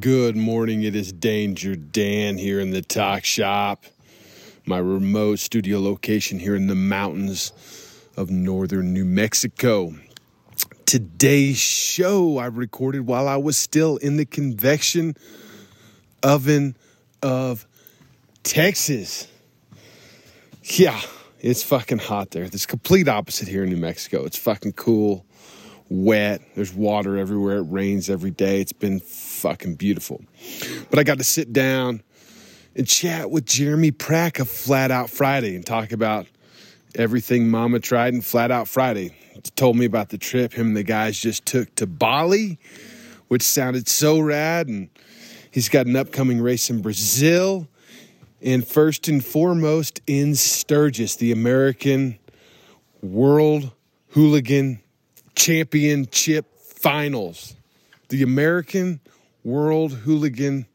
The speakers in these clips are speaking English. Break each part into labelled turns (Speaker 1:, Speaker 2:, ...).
Speaker 1: Good morning. It is Danger Dan here in the talk shop, my remote studio location here in the mountains of northern New Mexico. Today's show I recorded while I was still in the convection oven of Texas. Yeah, it's fucking hot there. It's complete opposite here in New Mexico. It's fucking cool wet. There's water everywhere. It rains every day. It's been fucking beautiful. But I got to sit down and chat with Jeremy Prack of Flat Out Friday and talk about everything Mama tried in Flat Out Friday. He told me about the trip him and the guys just took to Bali, which sounded so rad. And he's got an upcoming race in Brazil. And first and foremost, in Sturgis, the American World Hooligan Championship Finals. The American World Hooligan.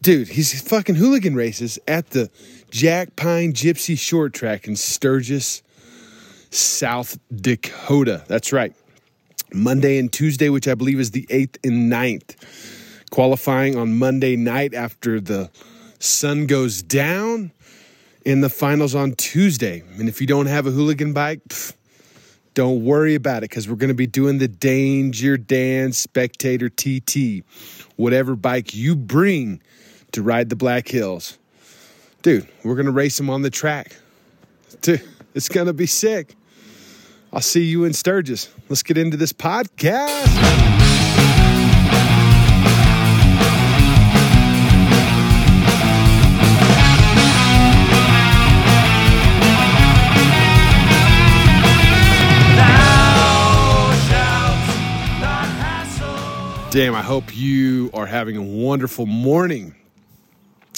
Speaker 1: Dude, he's fucking hooligan races at the Jack Pine Gypsy Short Track in Sturgis, South Dakota. That's right. Monday and Tuesday, which I believe is the 8th and 9th. Qualifying on Monday night after the sun goes down, in the finals on Tuesday. And if you don't have a hooligan bike, don't worry about it because we're going to be doing the Danger Dan Spectator TT, whatever bike you bring to ride the Black Hills. Dude, we're going to race them on the track. Dude, it's going to be sick. I'll see you in Sturgis. Let's get into this podcast. Damn, I hope you are having a wonderful morning.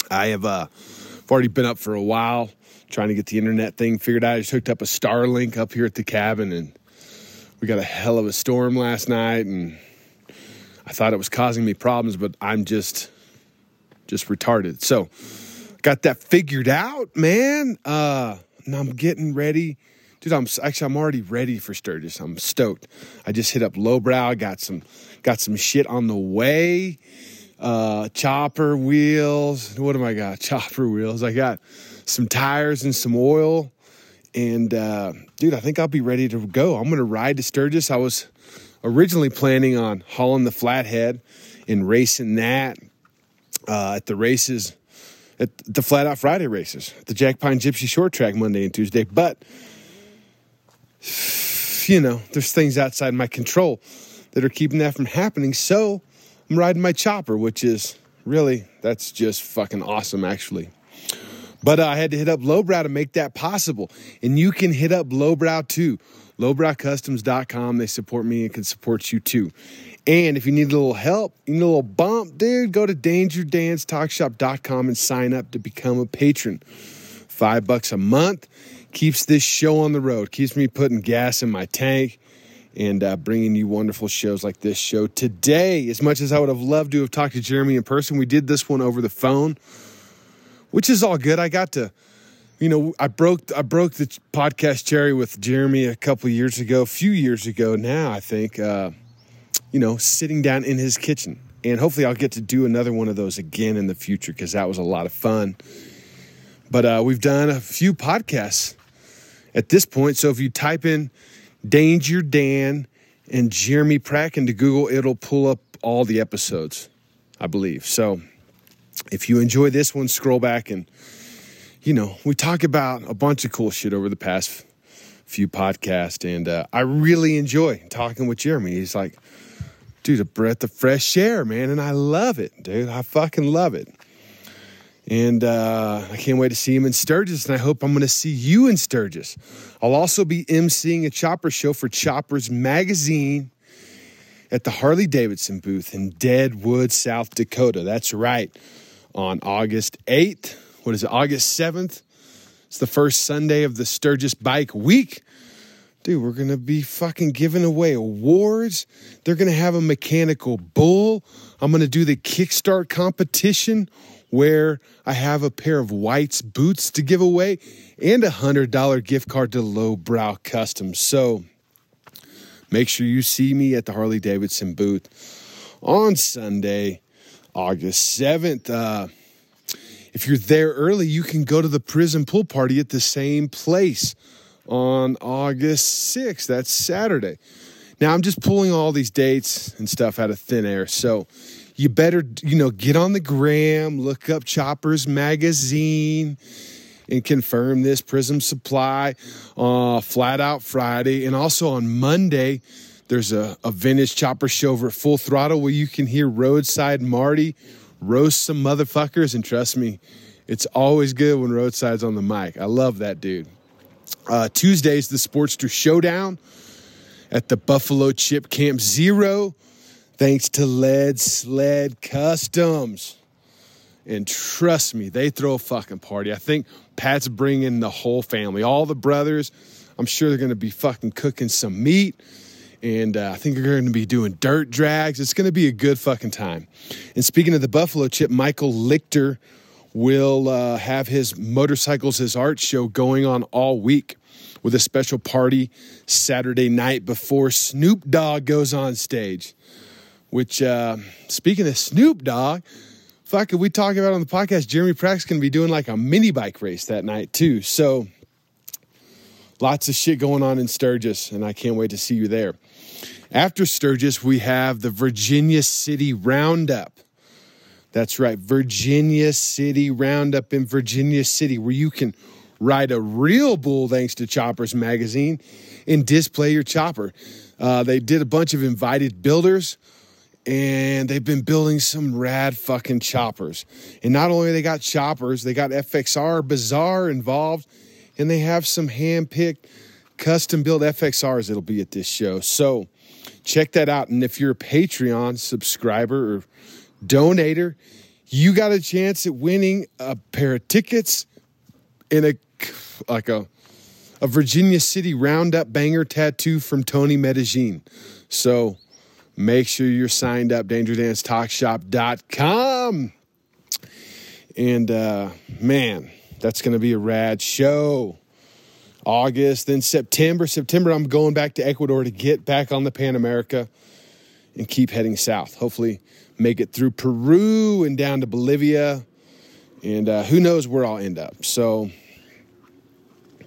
Speaker 1: I have uh, already been up for a while trying to get the internet thing figured out. I just hooked up a Starlink up here at the cabin and we got a hell of a storm last night and I thought it was causing me problems, but I'm just just retarded. So got that figured out, man. Uh and I'm getting ready dude, I'm actually I'm already ready for Sturgis. I'm stoked. I just hit up Lowbrow, I got some got some shit on the way. Uh, chopper wheels. What am I got? Chopper wheels. I got some tires and some oil. And uh, dude, I think I'll be ready to go. I'm gonna ride to Sturgis. I was originally planning on hauling the flathead and racing that uh, at the races at the Flat Out Friday races, the Jack Pine Gypsy Short Track Monday and Tuesday. But you know, there's things outside my control that are keeping that from happening. So I'm riding my chopper, which is really, that's just fucking awesome, actually. But uh, I had to hit up Lowbrow to make that possible. And you can hit up Lowbrow too. Lowbrowcustoms.com. They support me and can support you too. And if you need a little help, you need a little bump, dude, go to dangerdanstalkshop.com and sign up to become a patron. Five bucks a month keeps this show on the road, keeps me putting gas in my tank and uh, bringing you wonderful shows like this show today. As much as I would have loved to have talked to Jeremy in person, we did this one over the phone, which is all good. I got to, you know, I broke I broke the podcast cherry with Jeremy a couple years ago, a few years ago now, I think. Uh, you know, sitting down in his kitchen, and hopefully I'll get to do another one of those again in the future because that was a lot of fun. But uh, we've done a few podcasts at this point. So if you type in Danger Dan and Jeremy Prack into Google, it'll pull up all the episodes, I believe. So if you enjoy this one, scroll back and, you know, we talk about a bunch of cool shit over the past few podcasts. And uh, I really enjoy talking with Jeremy. He's like, dude, a breath of fresh air, man. And I love it, dude. I fucking love it. And uh, I can't wait to see him in Sturgis, and I hope I'm going to see you in Sturgis. I'll also be emceeing a Chopper show for Choppers Magazine at the Harley Davidson booth in Deadwood, South Dakota. That's right, on August 8th. What is it, August 7th? It's the first Sunday of the Sturgis Bike Week. Dude, we're going to be fucking giving away awards. They're going to have a mechanical bull. I'm going to do the Kickstart competition where I have a pair of White's boots to give away and a $100 gift card to Lowbrow Customs. So make sure you see me at the Harley Davidson booth on Sunday. August 7th. Uh, if you're there early, you can go to the Prism pool party at the same place on August 6th. That's Saturday. Now, I'm just pulling all these dates and stuff out of thin air. So you better, you know, get on the gram, look up Choppers Magazine, and confirm this Prism Supply uh, Flat Out Friday. And also on Monday, there's a, a vintage chopper show over at Full Throttle where you can hear Roadside Marty roast some motherfuckers. And trust me, it's always good when Roadside's on the mic. I love that dude. Uh, Tuesday's the Sportster Showdown at the Buffalo Chip Camp Zero, thanks to Lead Sled Customs. And trust me, they throw a fucking party. I think Pat's bringing the whole family, all the brothers. I'm sure they're going to be fucking cooking some meat. And uh, I think they're going to be doing dirt drags. It's going to be a good fucking time. And speaking of the Buffalo Chip, Michael Lichter will uh, have his Motorcycles as Art show going on all week with a special party Saturday night before Snoop Dogg goes on stage. Which, uh, speaking of Snoop Dogg, fuck, we talk about on the podcast, Jeremy going to be doing like a mini bike race that night too. So, lots of shit going on in Sturgis, and I can't wait to see you there. After Sturgis, we have the Virginia City Roundup. That's right, Virginia City Roundup in Virginia City, where you can ride a real bull thanks to Choppers Magazine and display your chopper. Uh, they did a bunch of invited builders and they've been building some rad fucking choppers. And not only they got choppers, they got FXR Bazaar involved and they have some hand picked custom built FXRs that'll be at this show. So check that out. And if you're a Patreon subscriber or donator, you got a chance at winning a pair of tickets in a like a a Virginia City Roundup banger tattoo from Tony Medellin. So make sure you're signed up, dangerdanstalkshop.com. And uh, man, that's going to be a rad show. August, then September. September, I'm going back to Ecuador to get back on the Pan America and keep heading south. Hopefully, make it through Peru and down to Bolivia. And uh, who knows where I'll end up. So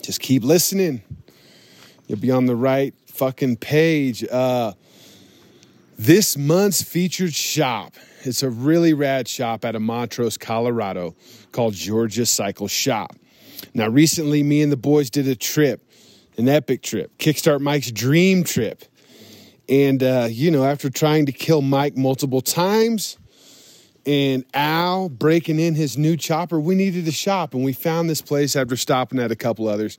Speaker 1: just keep listening. You'll be on the right fucking page. Uh, this month's featured shop. It's a really rad shop out of Montrose, Colorado called George's Cycle Shop. Now, recently, me and the boys did a trip, an epic trip, Kickstart Mike's dream trip. And, uh, you know, after trying to kill Mike multiple times and Al breaking in his new chopper, we needed a shop. And we found this place after stopping at a couple others.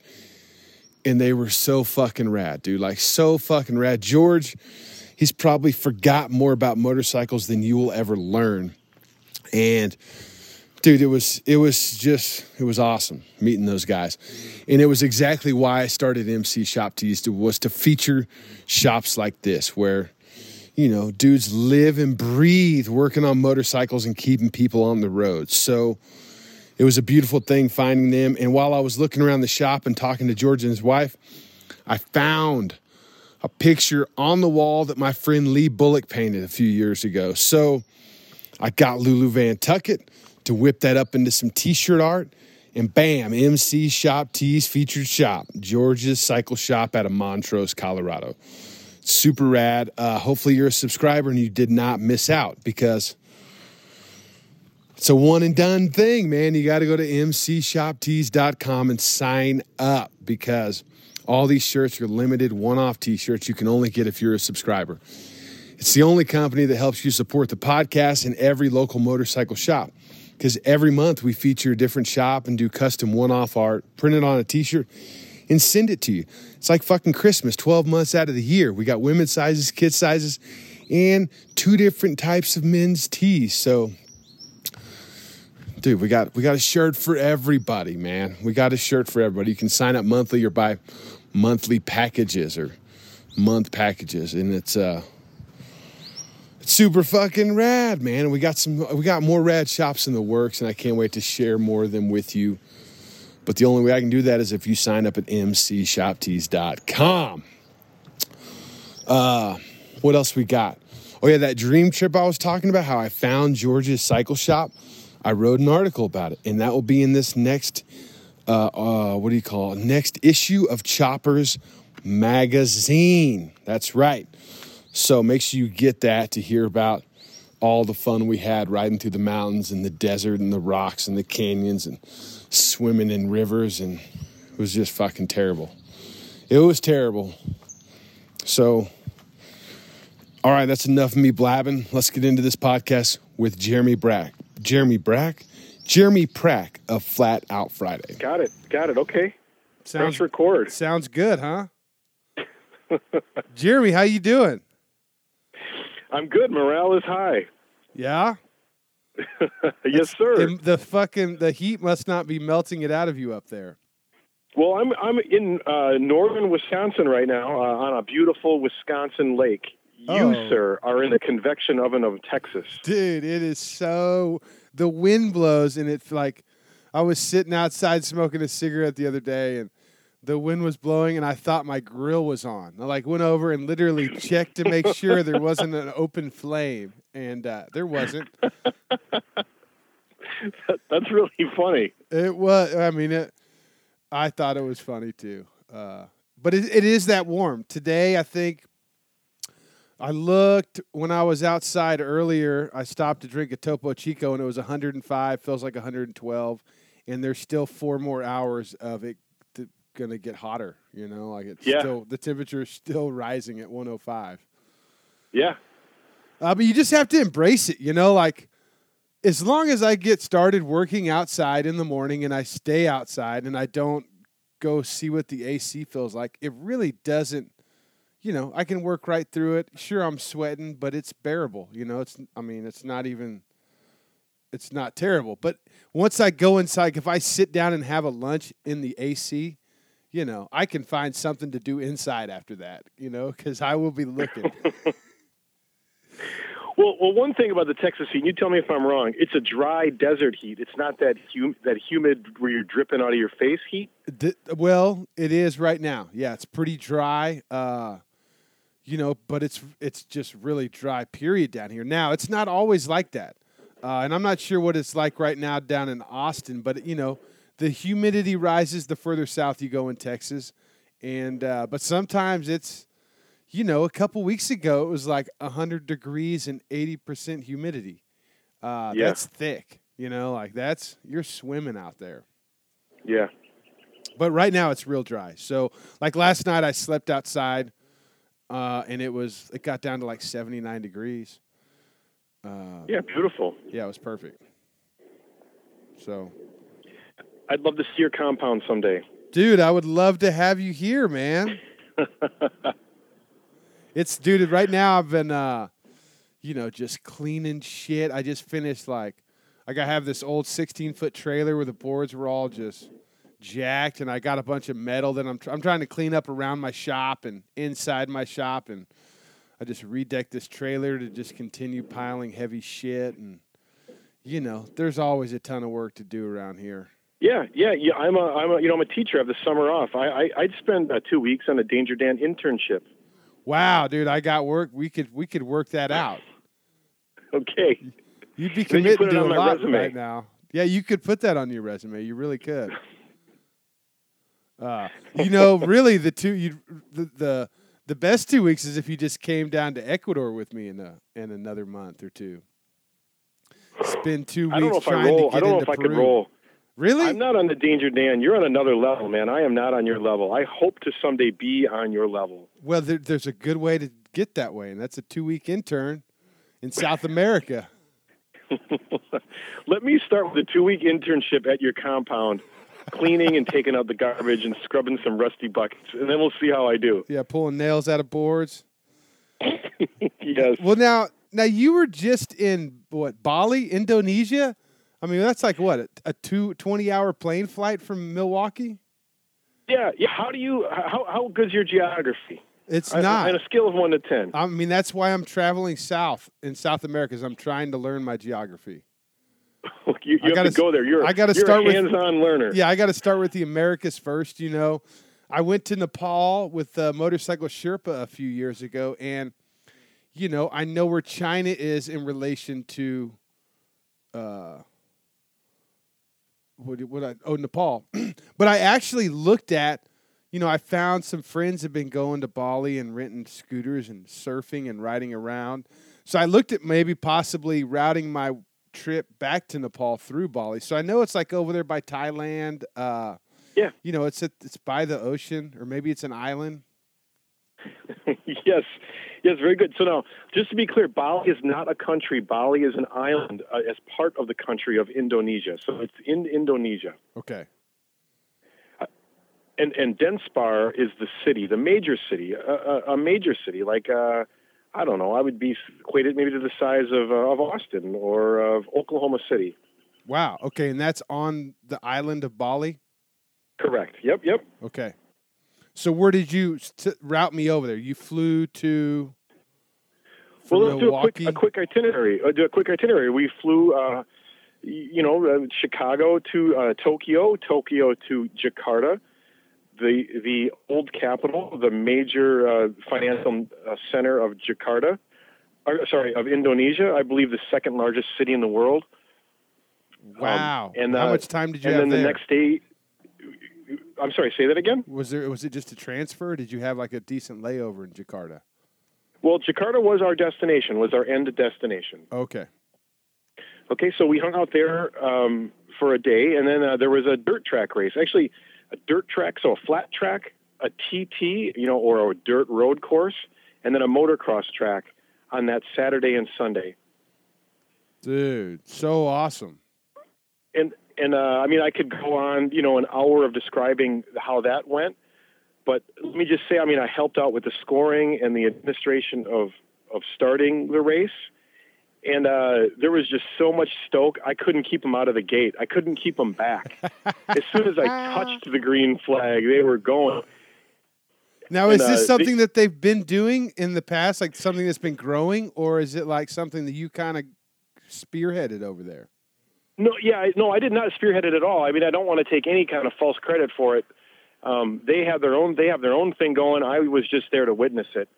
Speaker 1: And they were so fucking rad, dude. Like, so fucking rad. George, he's probably forgot more about motorcycles than you will ever learn. And, dude it was it was just it was awesome meeting those guys. And it was exactly why i started mc shop tees to was to feature shops like this where you know dudes live and breathe working on motorcycles and keeping people on the road. So it was a beautiful thing finding them. And while i was looking around the shop and talking to george and his wife i found a picture on the wall that my friend lee bullock painted a few years ago. So i got lulu van tucket to whip that up into some t-shirt art and bam mc shop tees featured shop george's cycle shop out of montrose colorado. Super rad. Uh, hopefully you're a subscriber and you did not miss out because it's a one and done thing man. You got to go to mcshoptees.com and sign up because all these shirts are limited one-off t-shirts you can only get if you're a subscriber it's the only company that helps you support the podcast in every local motorcycle shop because every month we feature a different shop and do custom one off art, print it on a t shirt, and send it to you. It's like fucking Christmas 12 months out of the year. We got women's sizes, kids' sizes, and two different types of men's tees. So, dude, we got we got a shirt for everybody, man. We got a shirt for everybody. You can sign up monthly or buy monthly packages or month packages, and it's uh super fucking rad, man. We got some we got more rad shops in the works and I can't wait to share more of them with you. But the only way I can do that is if you sign up at mcshoptees.com. Uh what else we got? Oh yeah, that dream trip I was talking about, how I found George's cycle shop. I wrote an article about it, and that will be in this next, uh, uh, what do you call it? Next issue of Choppers magazine. That's right. So make sure you get that to hear about all the fun we had riding through the mountains and the desert and the rocks and the canyons and swimming in rivers and it was just fucking terrible. It was terrible. So all right, that's enough of me blabbing. Let's get into this podcast with Jeremy Brack. Jeremy Brack? Jeremy Prack of Flat Out Friday.
Speaker 2: Got it. Got it. Okay.
Speaker 1: Sounds
Speaker 2: Press record.
Speaker 1: Sounds good, huh? Jeremy, how you doing?
Speaker 2: I'm good. Morale is high.
Speaker 1: Yeah.
Speaker 2: yes, sir.
Speaker 1: The, the fucking the heat must not be melting it out of you up there.
Speaker 2: Well, I'm I'm in uh, northern Wisconsin right now uh, on a beautiful Wisconsin lake. You,
Speaker 1: Oh.
Speaker 2: sir, are in the convection oven of Texas.
Speaker 1: Dude, it is so the wind blows and it's like I was sitting outside smoking a cigarette the other day and the wind was blowing and I thought my grill was on. I like went over and literally checked to make sure there wasn't an open flame and uh, there wasn't.
Speaker 2: That's really funny.
Speaker 1: It was. I mean, it. I thought it was funny too. Uh, but it, it is that warm today. I think. I looked when I was outside earlier. I stopped to drink a Topo Chico, and it was 105. Feels like 112, and there's still four more hours of it to, gonna get hotter. You know, like it's
Speaker 2: Yeah.
Speaker 1: still the temperature is still rising at 105.
Speaker 2: Yeah.
Speaker 1: Uh, but you just have to embrace it, you know, like as long as I get started working outside in the morning and I stay outside and I don't go see what the AC feels like, it really doesn't, you know, I can work right through it. Sure, I'm sweating, but it's bearable. You know, it's, I mean, it's not even, it's not terrible. But once I go inside, if I sit down and have a lunch in the AC, you know, I can find something to do inside after that, you know, because I will be looking.
Speaker 2: Well, well, one thing about the Texas heat, and you tell me if I'm wrong. It's a dry desert heat. It's not that hum- that humid where you're dripping out of your face heat.
Speaker 1: Well, it is right now. Yeah, it's pretty dry. Uh, you know, but it's it's just really dry. Period down here. Now it's not always like that, uh, and I'm not sure what it's like right now down in Austin. But you know, the humidity rises the further south you go in Texas, and uh, but sometimes it's, you know, a couple weeks ago it was like 100 degrees and 80 percent humidity. Uh,
Speaker 2: Yeah.
Speaker 1: That's thick. You know, like that's you're swimming out there.
Speaker 2: Yeah.
Speaker 1: But right now it's real dry. So like last night I slept outside, uh, and it was it got down to like seventy nine degrees. Uh,
Speaker 2: Yeah. Beautiful.
Speaker 1: yeah, it was perfect. So,
Speaker 2: I'd love to see your compound someday.
Speaker 1: dude, I would love to have you here, man. It's dude. Right now I've been, uh, you know, just cleaning shit. I just finished like, like I have this old sixteen foot trailer where the boards were all just jacked, and I got a bunch of metal that I'm tr- I'm trying to clean up around my shop and inside my shop, and I just redecked this trailer to just continue piling heavy shit, and you know, there's always a ton of work to do around here.
Speaker 2: Yeah, yeah, yeah. I'm a, I'm a, you know, I'm a teacher. I have the summer off. I, I I'd spend uh, two weeks on a Danger Dan internship.
Speaker 1: Wow, dude, I got work. We could we could work that out.
Speaker 2: Okay.
Speaker 1: You'd be
Speaker 2: Then
Speaker 1: committing
Speaker 2: you
Speaker 1: to a lot
Speaker 2: resume.
Speaker 1: right now. Yeah, you could put that on your resume. You really could. Uh, you know, really, the two you the, the the best two weeks is if you just came down to Ecuador with me in a in another month or two. Spend two weeks
Speaker 2: I don't know if I
Speaker 1: trying
Speaker 2: roll.
Speaker 1: to
Speaker 2: I
Speaker 1: get
Speaker 2: don't know
Speaker 1: into
Speaker 2: if I could roll.
Speaker 1: Really?
Speaker 2: I'm not on the Danger Dan. You're on another level, man. I am not on your level. I hope to someday be on your level.
Speaker 1: well, there, there's a good way to get that way, and that's a two week intern in South America.
Speaker 2: Let me start with a two week internship at your compound, cleaning and taking out the garbage and scrubbing some rusty buckets, and then we'll see how I do.
Speaker 1: Yeah, pulling nails out of boards.
Speaker 2: yes.
Speaker 1: Well, now, now you were just in what Bali, Indonesia. I mean, that's like what a, two 20 hour plane flight from Milwaukee.
Speaker 2: Yeah. Yeah. How do you? How how good's your geography?
Speaker 1: It's
Speaker 2: I-
Speaker 1: not.
Speaker 2: On a scale of one to ten.
Speaker 1: I mean, that's why I'm traveling south in South America. Is I'm trying to learn my geography.
Speaker 2: you
Speaker 1: I
Speaker 2: you
Speaker 1: gotta
Speaker 2: have to go there. You're
Speaker 1: I gotta
Speaker 2: you're
Speaker 1: start with-
Speaker 2: hands-on learner.
Speaker 1: Yeah, I got to start with the Americas first. You know, I went to Nepal with uh, motorcycle Sherpa a few years ago, and you know, I know where China is in relation to, uh, what what I oh Nepal, but I actually looked at, you know, I found some friends have been going to Bali and renting scooters and surfing and riding around. So I looked at maybe possibly routing my trip back to Nepal through Bali. So I know it's like over there by Thailand. Uh,
Speaker 2: Yeah.
Speaker 1: You know, it's at, it's by the ocean, or maybe it's an island.
Speaker 2: yes, yes, very good. So now, just to be clear, Bali is not a country. Bali is an island uh, as part of the country of Indonesia. So it's in Indonesia.
Speaker 1: Okay.
Speaker 2: and and Denpasar is the city, the major city, a, a, a major city like uh, I don't know, I would be equated maybe to the size of uh, of Austin or of Oklahoma City.
Speaker 1: Wow. Okay, and that's on the island of Bali.
Speaker 2: Correct. Yep. Yep.
Speaker 1: Okay. So where did you st- route me over there? You flew to.
Speaker 2: Well, let's do a quick a quick itinerary. Uh, do a quick itinerary. We flew, uh, you know, uh, Chicago to uh, Tokyo, Tokyo to Jakarta, the the old capital, the major uh, financial uh, center of Jakarta. Or, sorry, of Indonesia. I believe the second largest city in the world.
Speaker 1: Wow.
Speaker 2: and,
Speaker 1: how
Speaker 2: uh,
Speaker 1: much time did you have there?
Speaker 2: and
Speaker 1: have
Speaker 2: then the next day, I'm sorry. Say that again.
Speaker 1: was there was it just a transfer? Did you have like a decent layover in Jakarta?
Speaker 2: Well, Jakarta was our destination. Was our end destination.
Speaker 1: Okay.
Speaker 2: Okay, so we hung out there um, for a day, and then uh, there was a dirt track race. Actually, a dirt track, so a flat track, a TT, you know, or a dirt road course, and then a motocross track on that Saturday and Sunday.
Speaker 1: Dude, so awesome.
Speaker 2: And and uh, I mean, I could go on, you know, an hour of describing how that went, but let me just say, I mean, I helped out with the scoring and the administration of of starting the race. And uh, there was just so much stoke, I couldn't keep them out of the gate. I couldn't keep them back. as soon as I touched the green flag, they were going.
Speaker 1: Now,
Speaker 2: And,
Speaker 1: is this
Speaker 2: uh,
Speaker 1: something that they've been doing in the past, like something that's been growing, or is it like something that you kind of spearheaded over there?
Speaker 2: No, yeah, no, I did not spearhead it at all. I mean, I don't want to take any kind of false credit for it. Um, they have their own, they have their own thing going. I was just there to witness it,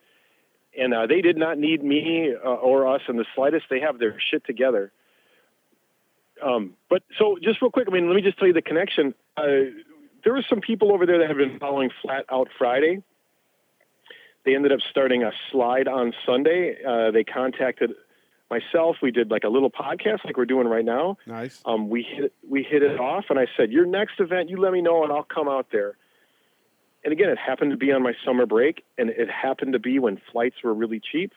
Speaker 2: and uh, they did not need me uh, or us in the slightest. They have their shit together. Um, but so, just real quick, I mean, let me just tell you the connection. Uh, there were some people over there that have been following Flat Out Friday. They ended up starting a slide on Sunday. Uh, they contacted myself. We did like a little podcast, like we're doing right now.
Speaker 1: Nice.
Speaker 2: Um, we hit we hit it off, and I said, "Your next event, you let me know, and I'll come out there." And again, it happened to be on my summer break, and it happened to be when flights were really cheap.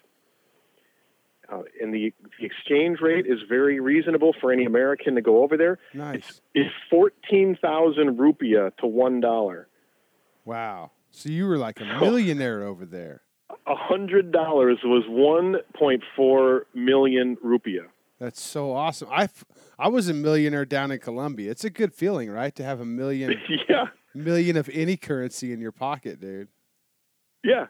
Speaker 2: Uh, and the, the exchange rate is very reasonable for any American to go over there.
Speaker 1: Nice.
Speaker 2: It's fourteen thousand rupiah to one dollar.
Speaker 1: Wow. So you were like a millionaire over there.
Speaker 2: A hundred dollars was one point four million rupiah.
Speaker 1: That's so awesome. I, f- I was a millionaire down in Colombia. It's a good feeling, right? To have a million
Speaker 2: yeah.
Speaker 1: Million of any currency in your pocket, dude.
Speaker 2: Yeah.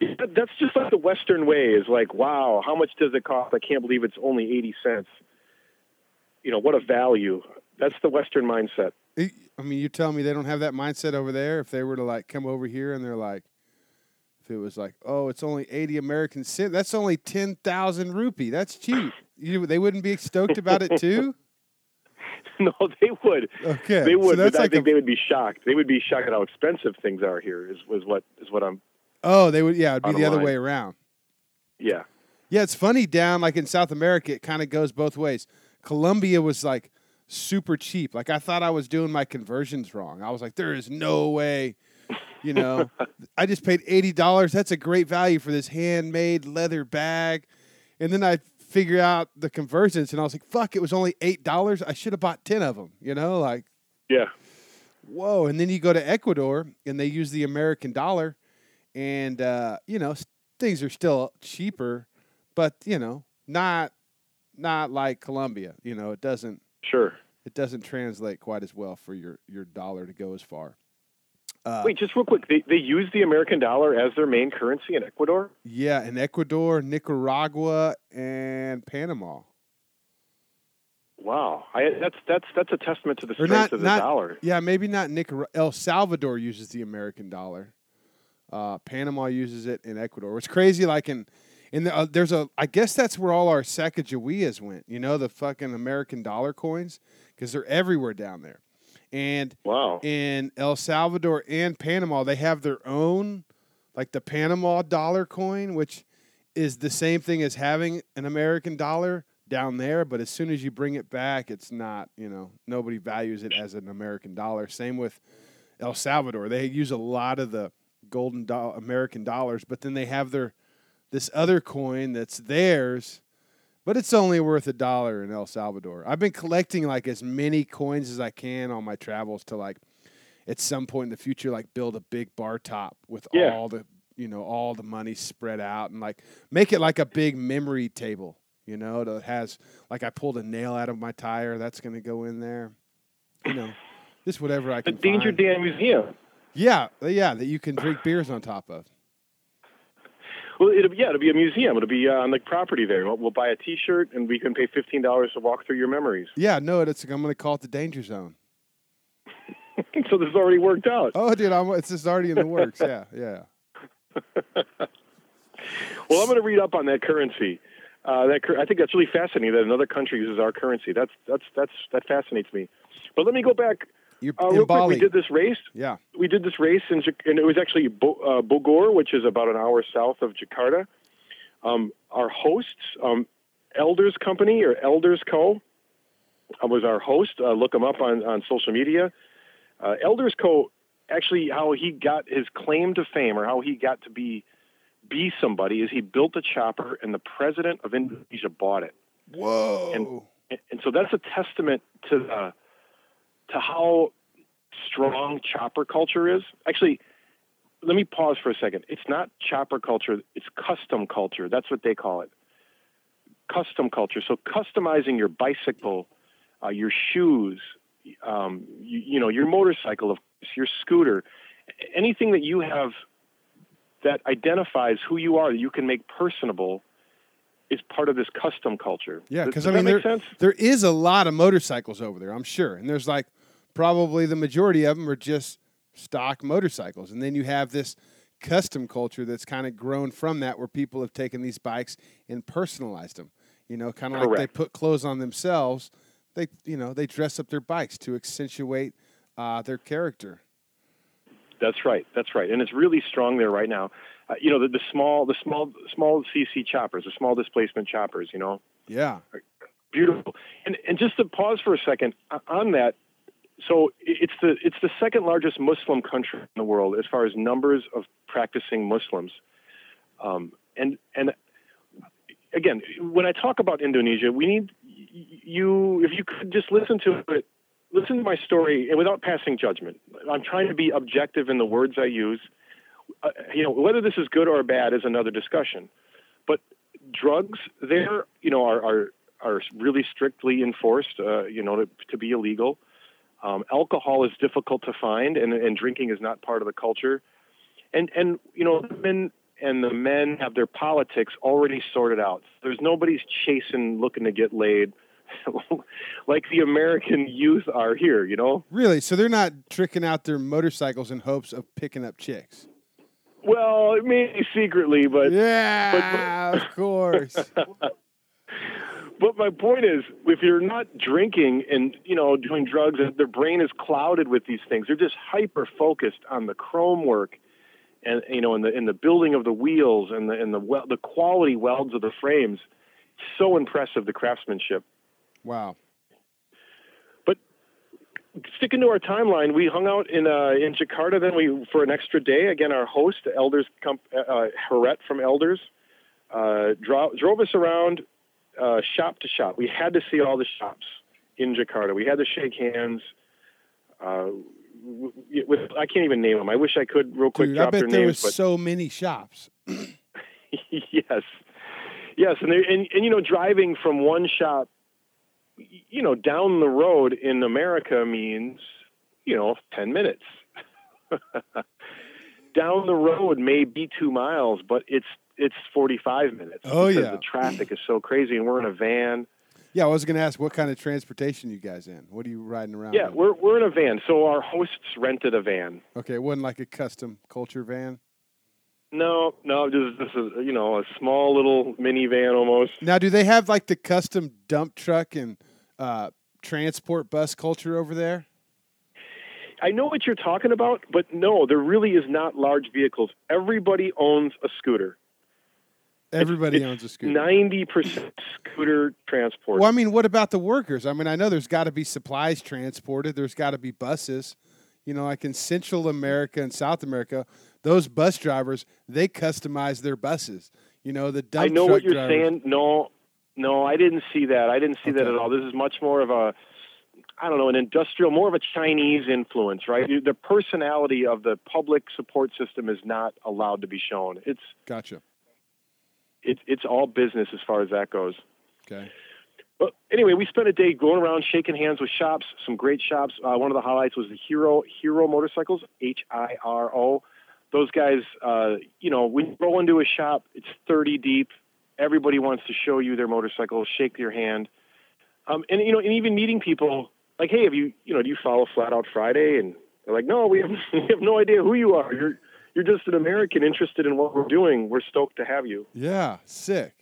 Speaker 2: That's just like the Western way is like, wow, how much does it cost? I can't believe it's only 80 cents. You know, what a value. That's the Western mindset.
Speaker 1: I mean, you tell me they don't have that mindset over there. If they were to like come over here and they're like, if it was like, oh, it's only eighty American cent, that's only ten thousand rupee. That's cheap. You, they wouldn't be stoked about it too.
Speaker 2: no, they would.
Speaker 1: Okay,
Speaker 2: They would,
Speaker 1: So that's
Speaker 2: but I
Speaker 1: like
Speaker 2: think
Speaker 1: a-
Speaker 2: they would be shocked. They would be shocked at how expensive things are here. Is was what is what I'm.
Speaker 1: oh, they would. Yeah, it'd be the other
Speaker 2: line.
Speaker 1: way around.
Speaker 2: Yeah,
Speaker 1: Yeah, it's funny down like in South America. It kind of goes both ways. Colombia was like super cheap. Like I thought I was doing my conversions wrong. I was like, there is no way. You know, I just paid eighty dollars. That's a great value for this handmade leather bag. And then I figure out the conversions, and I was like, fuck, it was only eight dollars. I should have bought ten of them. You know, like
Speaker 2: yeah,
Speaker 1: whoa. And then you go to Ecuador, and they use the American dollar, and uh, you know things are still cheaper, but you know not not like Colombia. You know, it doesn't
Speaker 2: sure.
Speaker 1: it doesn't translate quite as well for your your dollar to go as far. Uh,
Speaker 2: Wait, just real quick. They they use the American dollar as their main currency in Ecuador.
Speaker 1: yeah, in Ecuador, Nicaragua, and Panama.
Speaker 2: Wow, I, that's that's that's a testament to the strength
Speaker 1: not-
Speaker 2: of the
Speaker 1: not-
Speaker 2: dollar.
Speaker 1: Yeah, maybe not Nicaragua. El Salvador uses the American dollar. Uh, Panama uses it in Ecuador. It's crazy. Like in And the, uh, there's a, I guess that's where all our Sacagaweas went. You know, the fucking American dollar coins, because they're everywhere down there. And
Speaker 2: Wow.
Speaker 1: in El Salvador and Panama, they have their own, like the Panama dollar coin, which is the same thing as having an American dollar down there. But as soon as you bring it back, it's not, you know, nobody values it as an American dollar. Same with El Salvador. They use a lot of the golden do- American dollars, but then they have their this other coin that's theirs, but it's only worth a dollar in El Salvador. I've been collecting like as many coins as I can on my travels to like at some point in the future like build a big bar top with
Speaker 2: Yeah.
Speaker 1: all the you know all the money spread out and like make it like a big memory table you know that has like i pulled a nail out of my tire that's going to go in there you know just whatever i can The
Speaker 2: Danger
Speaker 1: find.
Speaker 2: Dan Museum.
Speaker 1: yeah yeah that you can drink beers on top of
Speaker 2: Well, it'll be, yeah, it'll be a museum. It'll be uh, on the property there. We'll, we'll buy a T-shirt, and we can pay fifteen dollars to walk through your memories.
Speaker 1: yeah no it's i'm going to call it the danger zone
Speaker 2: so this is already worked out.
Speaker 1: oh dude I'm, it's just already in the works yeah yeah
Speaker 2: Well, I'm going to read up on that currency. Uh, that I think that's really fascinating that another country uses our currency. That's that's that's that fascinates me. But let me go back
Speaker 1: you're
Speaker 2: uh,
Speaker 1: in
Speaker 2: real quick. We did this race.
Speaker 1: yeah
Speaker 2: We did this race, in, and it was actually Bo- uh, Bogor, which is about an hour south of Jakarta. Um, our hosts, um, Elders Company or Elders Co. uh, was our host. Uh, look him up on, on social media. Uh, Elders Co. Actually, how he got his claim to fame, or how he got to be be somebody, is he built a chopper, and the president of Indonesia bought it.
Speaker 1: whoa
Speaker 2: And, and so that's a testament to the to how strong chopper culture is. Actually, let me pause for a second. It's not chopper culture; it's custom culture. That's what they call it. Custom culture. So customizing your bicycle, uh, your shoes, um, you, you know, your motorcycle, of course, your scooter, anything that you have that identifies who you are, that you can make personable, is part of this custom culture.
Speaker 1: Yeah, because I mean,
Speaker 2: make
Speaker 1: there,
Speaker 2: sense?
Speaker 1: there is a lot of motorcycles over there, I'm sure, and there's like probably the majority of them are just stock motorcycles, and then you have this custom culture that's kind of grown from that, where people have taken these bikes and personalized them. You know, kind of like they put clothes on themselves. They, you know, they dress up their bikes to accentuate uh, their character.
Speaker 2: That's right. That's right. And it's really strong there right now. Uh, you know, the, the small, the small, small CC choppers, the small displacement choppers. You know,
Speaker 1: Yeah,
Speaker 2: beautiful. And and just to pause for a second on that. So it's the it's the second largest Muslim country in the world as far as numbers of practicing Muslims. Um, and and again, when I talk about Indonesia, we need you if you could just listen to it, listen to my story, and without passing judgment. I'm trying to be objective in the words I use. Uh, you know, whether this is good or bad is another discussion. But drugs there, you know, are are, are really strictly enforced. Uh, you know, to, to be illegal. Um, alcohol is difficult to find, and, and drinking is not part of the culture. And and you know, women and the men have their politics already sorted out. There's nobody's chasing, looking to get laid, like the American youth are here. You know.
Speaker 1: really. So they're not tricking out their motorcycles in hopes of picking up chicks.
Speaker 2: Well, maybe secretly, but
Speaker 1: Yeah, of course.
Speaker 2: But my point is, if you're not drinking and you know doing drugs, and their brain is clouded with these things. They're just hyper focused on the chrome work, and you know, in the in the building of the wheels and the and the wel- the quality welds of the frames. So impressive the craftsmanship.
Speaker 1: Wow.
Speaker 2: But sticking to our timeline, we hung out in uh, in Jakarta. Then we for an extra day. Again, our host, Elders, comp- uh, Haret from Elders, uh, dro- drove us around uh, shop to shop. We had to see all the shops in Jakarta. We had to shake hands. Uh, with I can't even name them. I wish I could real quick
Speaker 1: Dude, I bet
Speaker 2: their
Speaker 1: there
Speaker 2: names,
Speaker 1: was so many shops.
Speaker 2: yes, yes, and, and and you know driving from one shop, you know down the road in America means you know ten minutes. down the road may be two miles, but it's it's forty five minutes.
Speaker 1: Oh,
Speaker 2: because
Speaker 1: yeah.
Speaker 2: the traffic is so crazy, and we're in a van.
Speaker 1: Yeah, I was going to ask what kind of transportation you guys in. What are you riding around?
Speaker 2: Yeah,
Speaker 1: in?
Speaker 2: we're we're in a van. So our hosts rented a van.
Speaker 1: okay. It wasn't like a custom culture van.
Speaker 2: No, no, just this is you know a small little minivan almost.
Speaker 1: Now, do they have like the custom dump truck and uh, transport bus culture over there?
Speaker 2: I know what you're talking about, but no, there really is not large vehicles. Everybody owns a scooter.
Speaker 1: Everybody owns a scooter.
Speaker 2: Ninety percent scooter transport.
Speaker 1: Well, I mean, what about the workers? I mean, I know there's got to be supplies transported. There's got to be buses. You know, like in Central America and South America, those bus drivers they customize their buses. You know, the dump
Speaker 2: I know what you're
Speaker 1: drivers-
Speaker 2: saying. No, no, I didn't see that. I didn't see that at all. This is much more of a, I don't know, an industrial, more of a Chinese influence, right? The personality of the public support system is not allowed to be shown. It's
Speaker 1: Gotcha.
Speaker 2: It's it's all business as far as that goes.
Speaker 1: Okay.
Speaker 2: But anyway, we spent a day going around shaking hands with shops, some great shops. Uh, one of the highlights was the Hiro Hiro Motorcycles, H I R O. Those guys, uh, you know, when you roll into a shop, it's 30 deep. Everybody wants to show you their motorcycle, shake your hand, um, and you know, and even meeting people like, hey, have you, you know, do you follow Flat Out Friday? And they're like, no, we have, we have no idea who you are. You're you're just an American interested in what we're doing. We're stoked to have you.
Speaker 1: Yeah. Sick.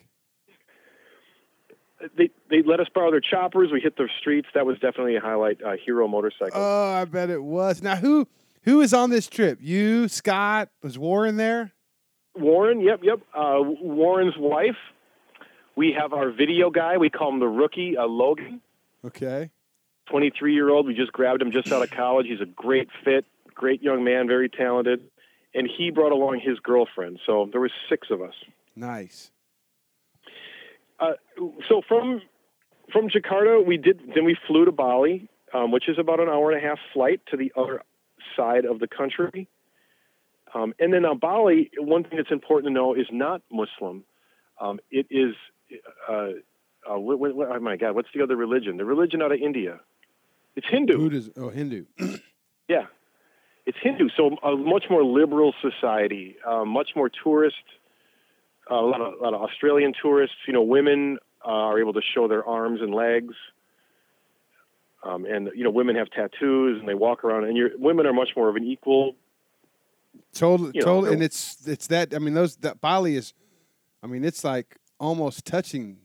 Speaker 2: they they let us borrow their choppers. We hit the streets. That was definitely a highlight. Uh, Hiro motorcycle.
Speaker 1: Oh, I bet it was. Now, who who is on this trip? You, Scott, was Warren there?
Speaker 2: Warren, yep, yep. Uh, Warren's wife. We have our video guy. We call him the rookie, uh, Logan,
Speaker 1: Okay.
Speaker 2: 23 year old. We just grabbed him just out of college. He's a great fit, great young man, very talented, and he brought along his girlfriend. So there was six of us.
Speaker 1: Nice.
Speaker 2: Uh, so from from Jakarta, we did then we flew to Bali, um, which is about an hour and a half flight to the other side of the country. Um, and then on Bali, one thing that's important to know is not Muslim. Um, it is, uh, uh, what, what, what- oh my God, what's the other religion? The religion out of India. It's Hindu.
Speaker 1: Buddhism. Oh, Hindu.
Speaker 2: Yeah, it's Hindu. So a much more liberal society, uh, much more tourist. Uh, a lot of a lot of Australian tourists. You know, women uh, are able to show their arms and legs. Um, and you know, women have tattoos and they walk around. And you're, women are much more of an equal.
Speaker 1: Totally,
Speaker 2: You know,
Speaker 1: totally, and it's it's that. I mean, those that Bali is. I mean, it's like almost touching.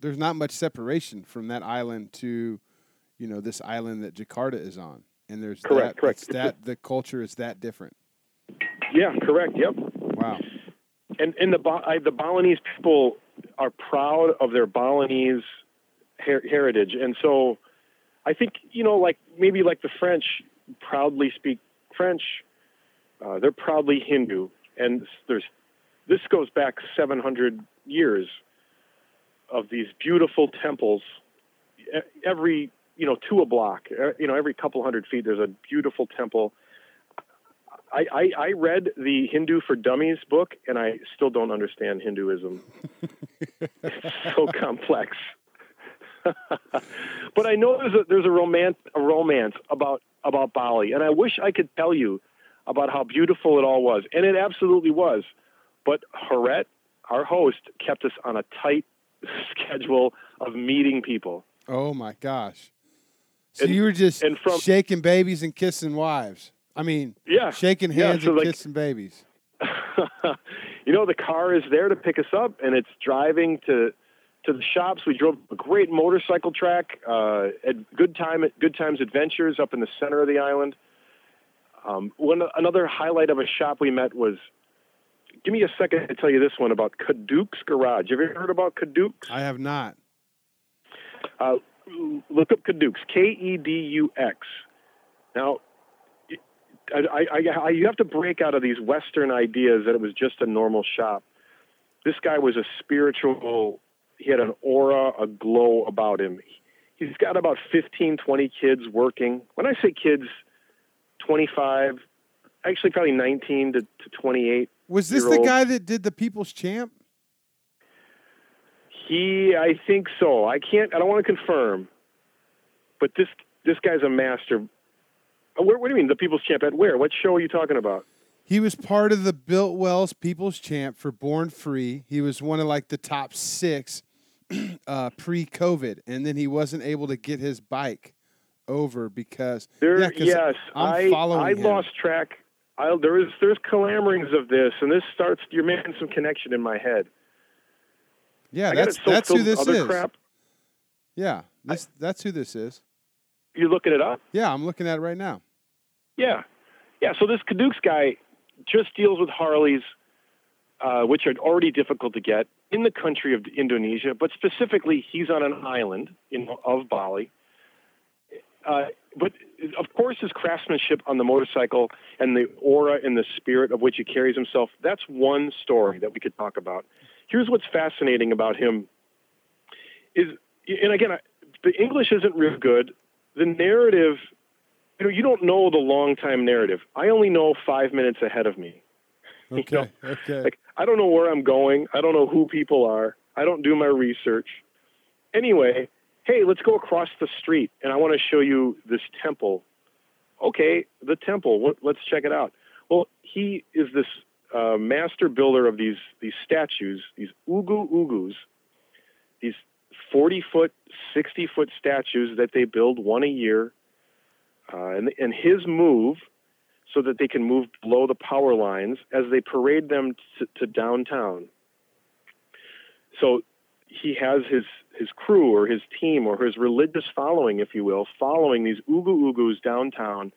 Speaker 1: There's not much separation from that island to, you know, this island that Jakarta is on, and there's
Speaker 2: Correct,
Speaker 1: that,
Speaker 2: correct.
Speaker 1: that the culture is that different.
Speaker 2: Yeah, correct. Yep.
Speaker 1: Wow.
Speaker 2: And and the I, the Balinese people are proud of their Balinese her- heritage, and so I think you know, like maybe like the French proudly speak French. Uh, they're proudly Hindu, and there's this goes back 700 years of these beautiful temples. Every you know to a block, you know every couple hundred feet, there's a beautiful temple. I, I, I read the Hindu for Dummies book, and I still don't understand Hinduism. it's so complex. but I know there's a there's a romance a romance about about Bali, and I wish I could tell you about how beautiful it all was, and it absolutely was. But Haret, our host, kept us on a tight schedule of meeting people.
Speaker 1: Oh my gosh. So
Speaker 2: And-
Speaker 1: you were just
Speaker 2: and from-
Speaker 1: shaking babies and kissing wives. I mean,
Speaker 2: Yeah,
Speaker 1: shaking
Speaker 2: yeah,
Speaker 1: hands
Speaker 2: so
Speaker 1: and
Speaker 2: like-
Speaker 1: kissing babies.
Speaker 2: you know, the car is there to pick us up, and it's driving to to the shops. We drove a great motorcycle track uh, at Good Time Good Times Adventures up in the center of the island. Um, one another highlight of a shop we met was. Give me a second to tell you this one about Kedux Garage. Have you ever heard about Kedux?
Speaker 1: I have not.
Speaker 2: Uh, look up Kedux, K E D U X. Now, I, I, I, you have to break out of these Western ideas that it was just a normal shop. This guy was a spiritual, he had an aura, a glow about him. He's got about 15, 20 kids working. When I say kids, 25, actually probably 19 to, to 28.
Speaker 1: Was this the guy that did the People's Champ?
Speaker 2: He, I think so. I can't. I don't want to confirm, but this this guy's a master. Uh, Where, what do you mean? The People's Champ at where? What show are you talking about?
Speaker 1: He was part of the Biltwell's People's Champ for Born Free. He was one of like the top six uh, pre-COVID, and then he wasn't able to get his bike over because
Speaker 2: There,
Speaker 1: yeah,
Speaker 2: yes,
Speaker 1: I'm
Speaker 2: I I lost track. I, there is there's clamorings of this, and this starts. You're making some connection in my head.
Speaker 1: Yeah,
Speaker 2: I
Speaker 1: that's that's who this is.
Speaker 2: Crap.
Speaker 1: Yeah, this that's who this is.
Speaker 2: You're looking it up?
Speaker 1: Yeah, I'm looking at it right now.
Speaker 2: Yeah, yeah. So this Kedux guy just deals with Harleys, uh, which are already difficult to get in the country of Indonesia, but specifically, he's on an island in, of Bali. Uh, but of course, his craftsmanship on the motorcycle and the aura and the spirit of which he carries himself, that's one story that we could talk about. Here's what's fascinating about him is, and again, I- the English isn't real good. The narrative, you know, you don't know the long time narrative. I only know five minutes ahead of me. You
Speaker 1: Okay,
Speaker 2: know,
Speaker 1: okay.
Speaker 2: Like, I don't know where I'm going. I don't know who people are. I don't do my research. Anyway, hey, let's go across the street and I want to show you this temple. Okay, the temple. What, let's check it out. Well, he is this uh, master builder of these these statues, these ugu ugus, these 40 foot, 60 foot statues that they build one a year. Uh, and, and his move, so that they can move below the power lines as they parade them to, to downtown. So he has his his crew or his team or his religious following, if you will, following these ugu ugus downtown,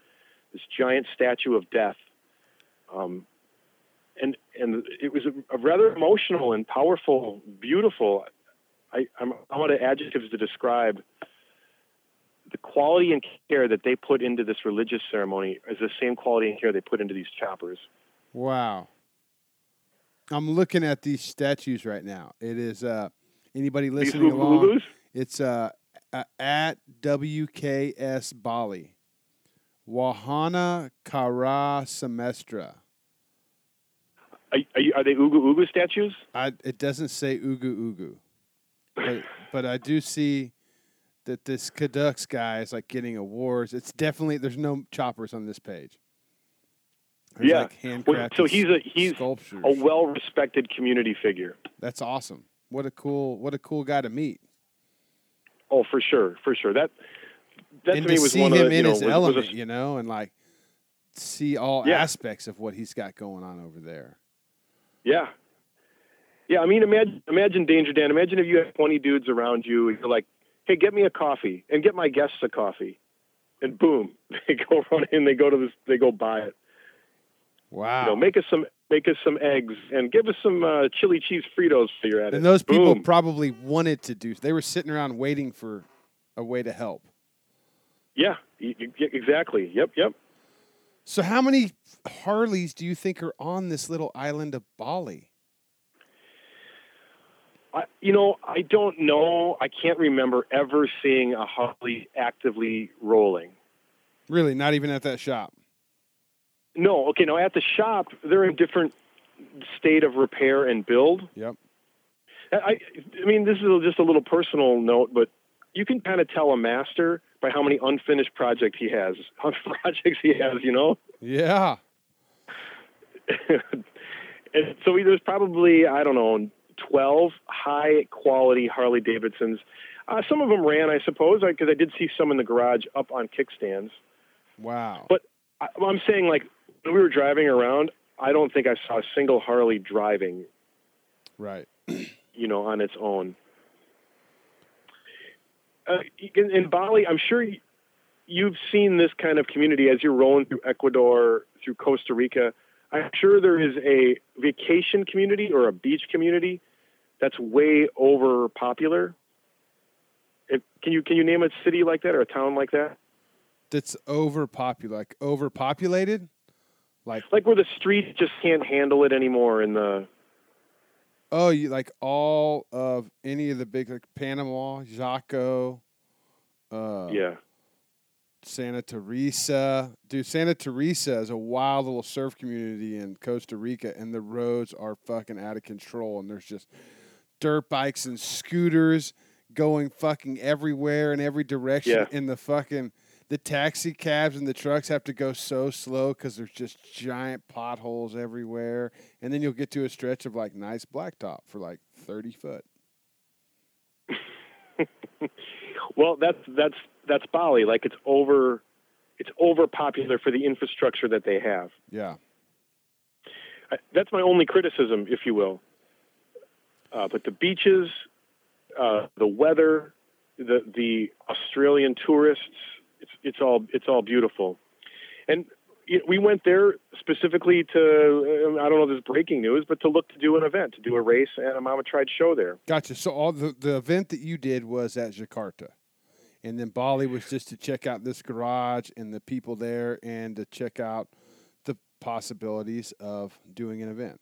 Speaker 2: this giant statue of death. Um, and and it was a, a rather emotional and powerful, beautiful. I, I'm out of adjectives to describe the quality and care that they put into this religious ceremony is the same quality and care they put into these choppers.
Speaker 1: Wow. I'm looking at these statues right now. It is uh anybody listening
Speaker 2: ugu
Speaker 1: along. It's uh, uh at WKS Bali. Wahana Kara Semestra.
Speaker 2: Are, are, you, are they ugu ugu statues?
Speaker 1: I it doesn't say ugu ugu. But but I do see that this Kedux guy is like getting awards. It's definitely there's no choppers on this page. There's
Speaker 2: Yeah.
Speaker 1: like handcrafted
Speaker 2: Well, so he's a he's
Speaker 1: sculptures.
Speaker 2: a well-respected community figure.
Speaker 1: That's awesome. What a cool what a cool guy to meet.
Speaker 2: Oh, for sure, for sure. That that
Speaker 1: and
Speaker 2: to me
Speaker 1: to
Speaker 2: was
Speaker 1: see
Speaker 2: one
Speaker 1: him
Speaker 2: of the, you
Speaker 1: in
Speaker 2: know,
Speaker 1: his
Speaker 2: was- was a-
Speaker 1: element, you know, and like see all
Speaker 2: Yeah.
Speaker 1: aspects of what he's got going on over there.
Speaker 2: Yeah, yeah. I mean, imagine imagine Danger Dan. Imagine if you had twenty dudes around you, and you're like, "Hey, get me a coffee, and get my guests a coffee," and boom, they go run in, they go to this, they go buy it.
Speaker 1: Wow.
Speaker 2: You know, make us some make us some eggs and give us some uh, chili cheese Fritos while you're at
Speaker 1: and those people
Speaker 2: Boom.
Speaker 1: probably wanted to do. They were sitting around waiting for a way to help.
Speaker 2: yeah, exactly. Yep, yep.
Speaker 1: So, how many Harleys do you think are on this little island of Bali?
Speaker 2: I, you know, I don't know. I can't remember ever seeing a Harley actively rolling.
Speaker 1: Really, not even at that shop.
Speaker 2: No, okay. Now at the shop, they're in different state of repair and build.
Speaker 1: Yep.
Speaker 2: I, I mean, this is just a little personal note, but you can kind of tell a master by how many unfinished projects he has. How many projects he has, you know.
Speaker 1: Yeah.
Speaker 2: and so there's probably I don't know 12 high quality Harley Davidsons. Uh, some of them ran, I suppose, because I did see some in the garage up on kickstands.
Speaker 1: Wow.
Speaker 2: But I, I'm saying, like, when we were driving around, I don't think I saw a single Harley driving,
Speaker 1: right.
Speaker 2: you know, on its own. Uh, in, in Bali, I'm sure you've seen this kind of community as you're rolling through Ecuador, through Costa Rica. I'm sure there is a vacation community or a beach community that's way over popular. If, can you can you name a city like that or a town like that?
Speaker 1: That's overpopulated. Like overpopulated. Like
Speaker 2: Like where the streets just can't handle it anymore, and the
Speaker 1: oh, you like all of any of the big like Panama, Jaco, uh,
Speaker 2: yeah.
Speaker 1: Santa Teresa. Dude, Santa Teresa is a wild little surf community in Costa Rica, and the roads are fucking out of control. And there's just dirt bikes and scooters going fucking everywhere in every direction.
Speaker 2: Yeah.
Speaker 1: And the fucking the taxi cabs and the trucks have to go so slow because there's just giant potholes everywhere. And then you'll get to a stretch of like nice blacktop for like thirty foot.
Speaker 2: Well, that's that's that's Bali. Like it's over, it's over popular for the infrastructure that they have.
Speaker 1: Yeah.
Speaker 2: I, that's my only criticism, if you will. Uh, but the beaches, uh, the weather, the the Australian tourists, it's it's all it's all beautiful. And we went there specifically to um, I don't know if this is breaking news, but to look to do an event, to do a race and a Mama Tried show there.
Speaker 1: Gotcha. So all the the event that you did was at Jakarta, and then Bali was just to check out this garage and the people there, and to check out the possibilities of doing an event.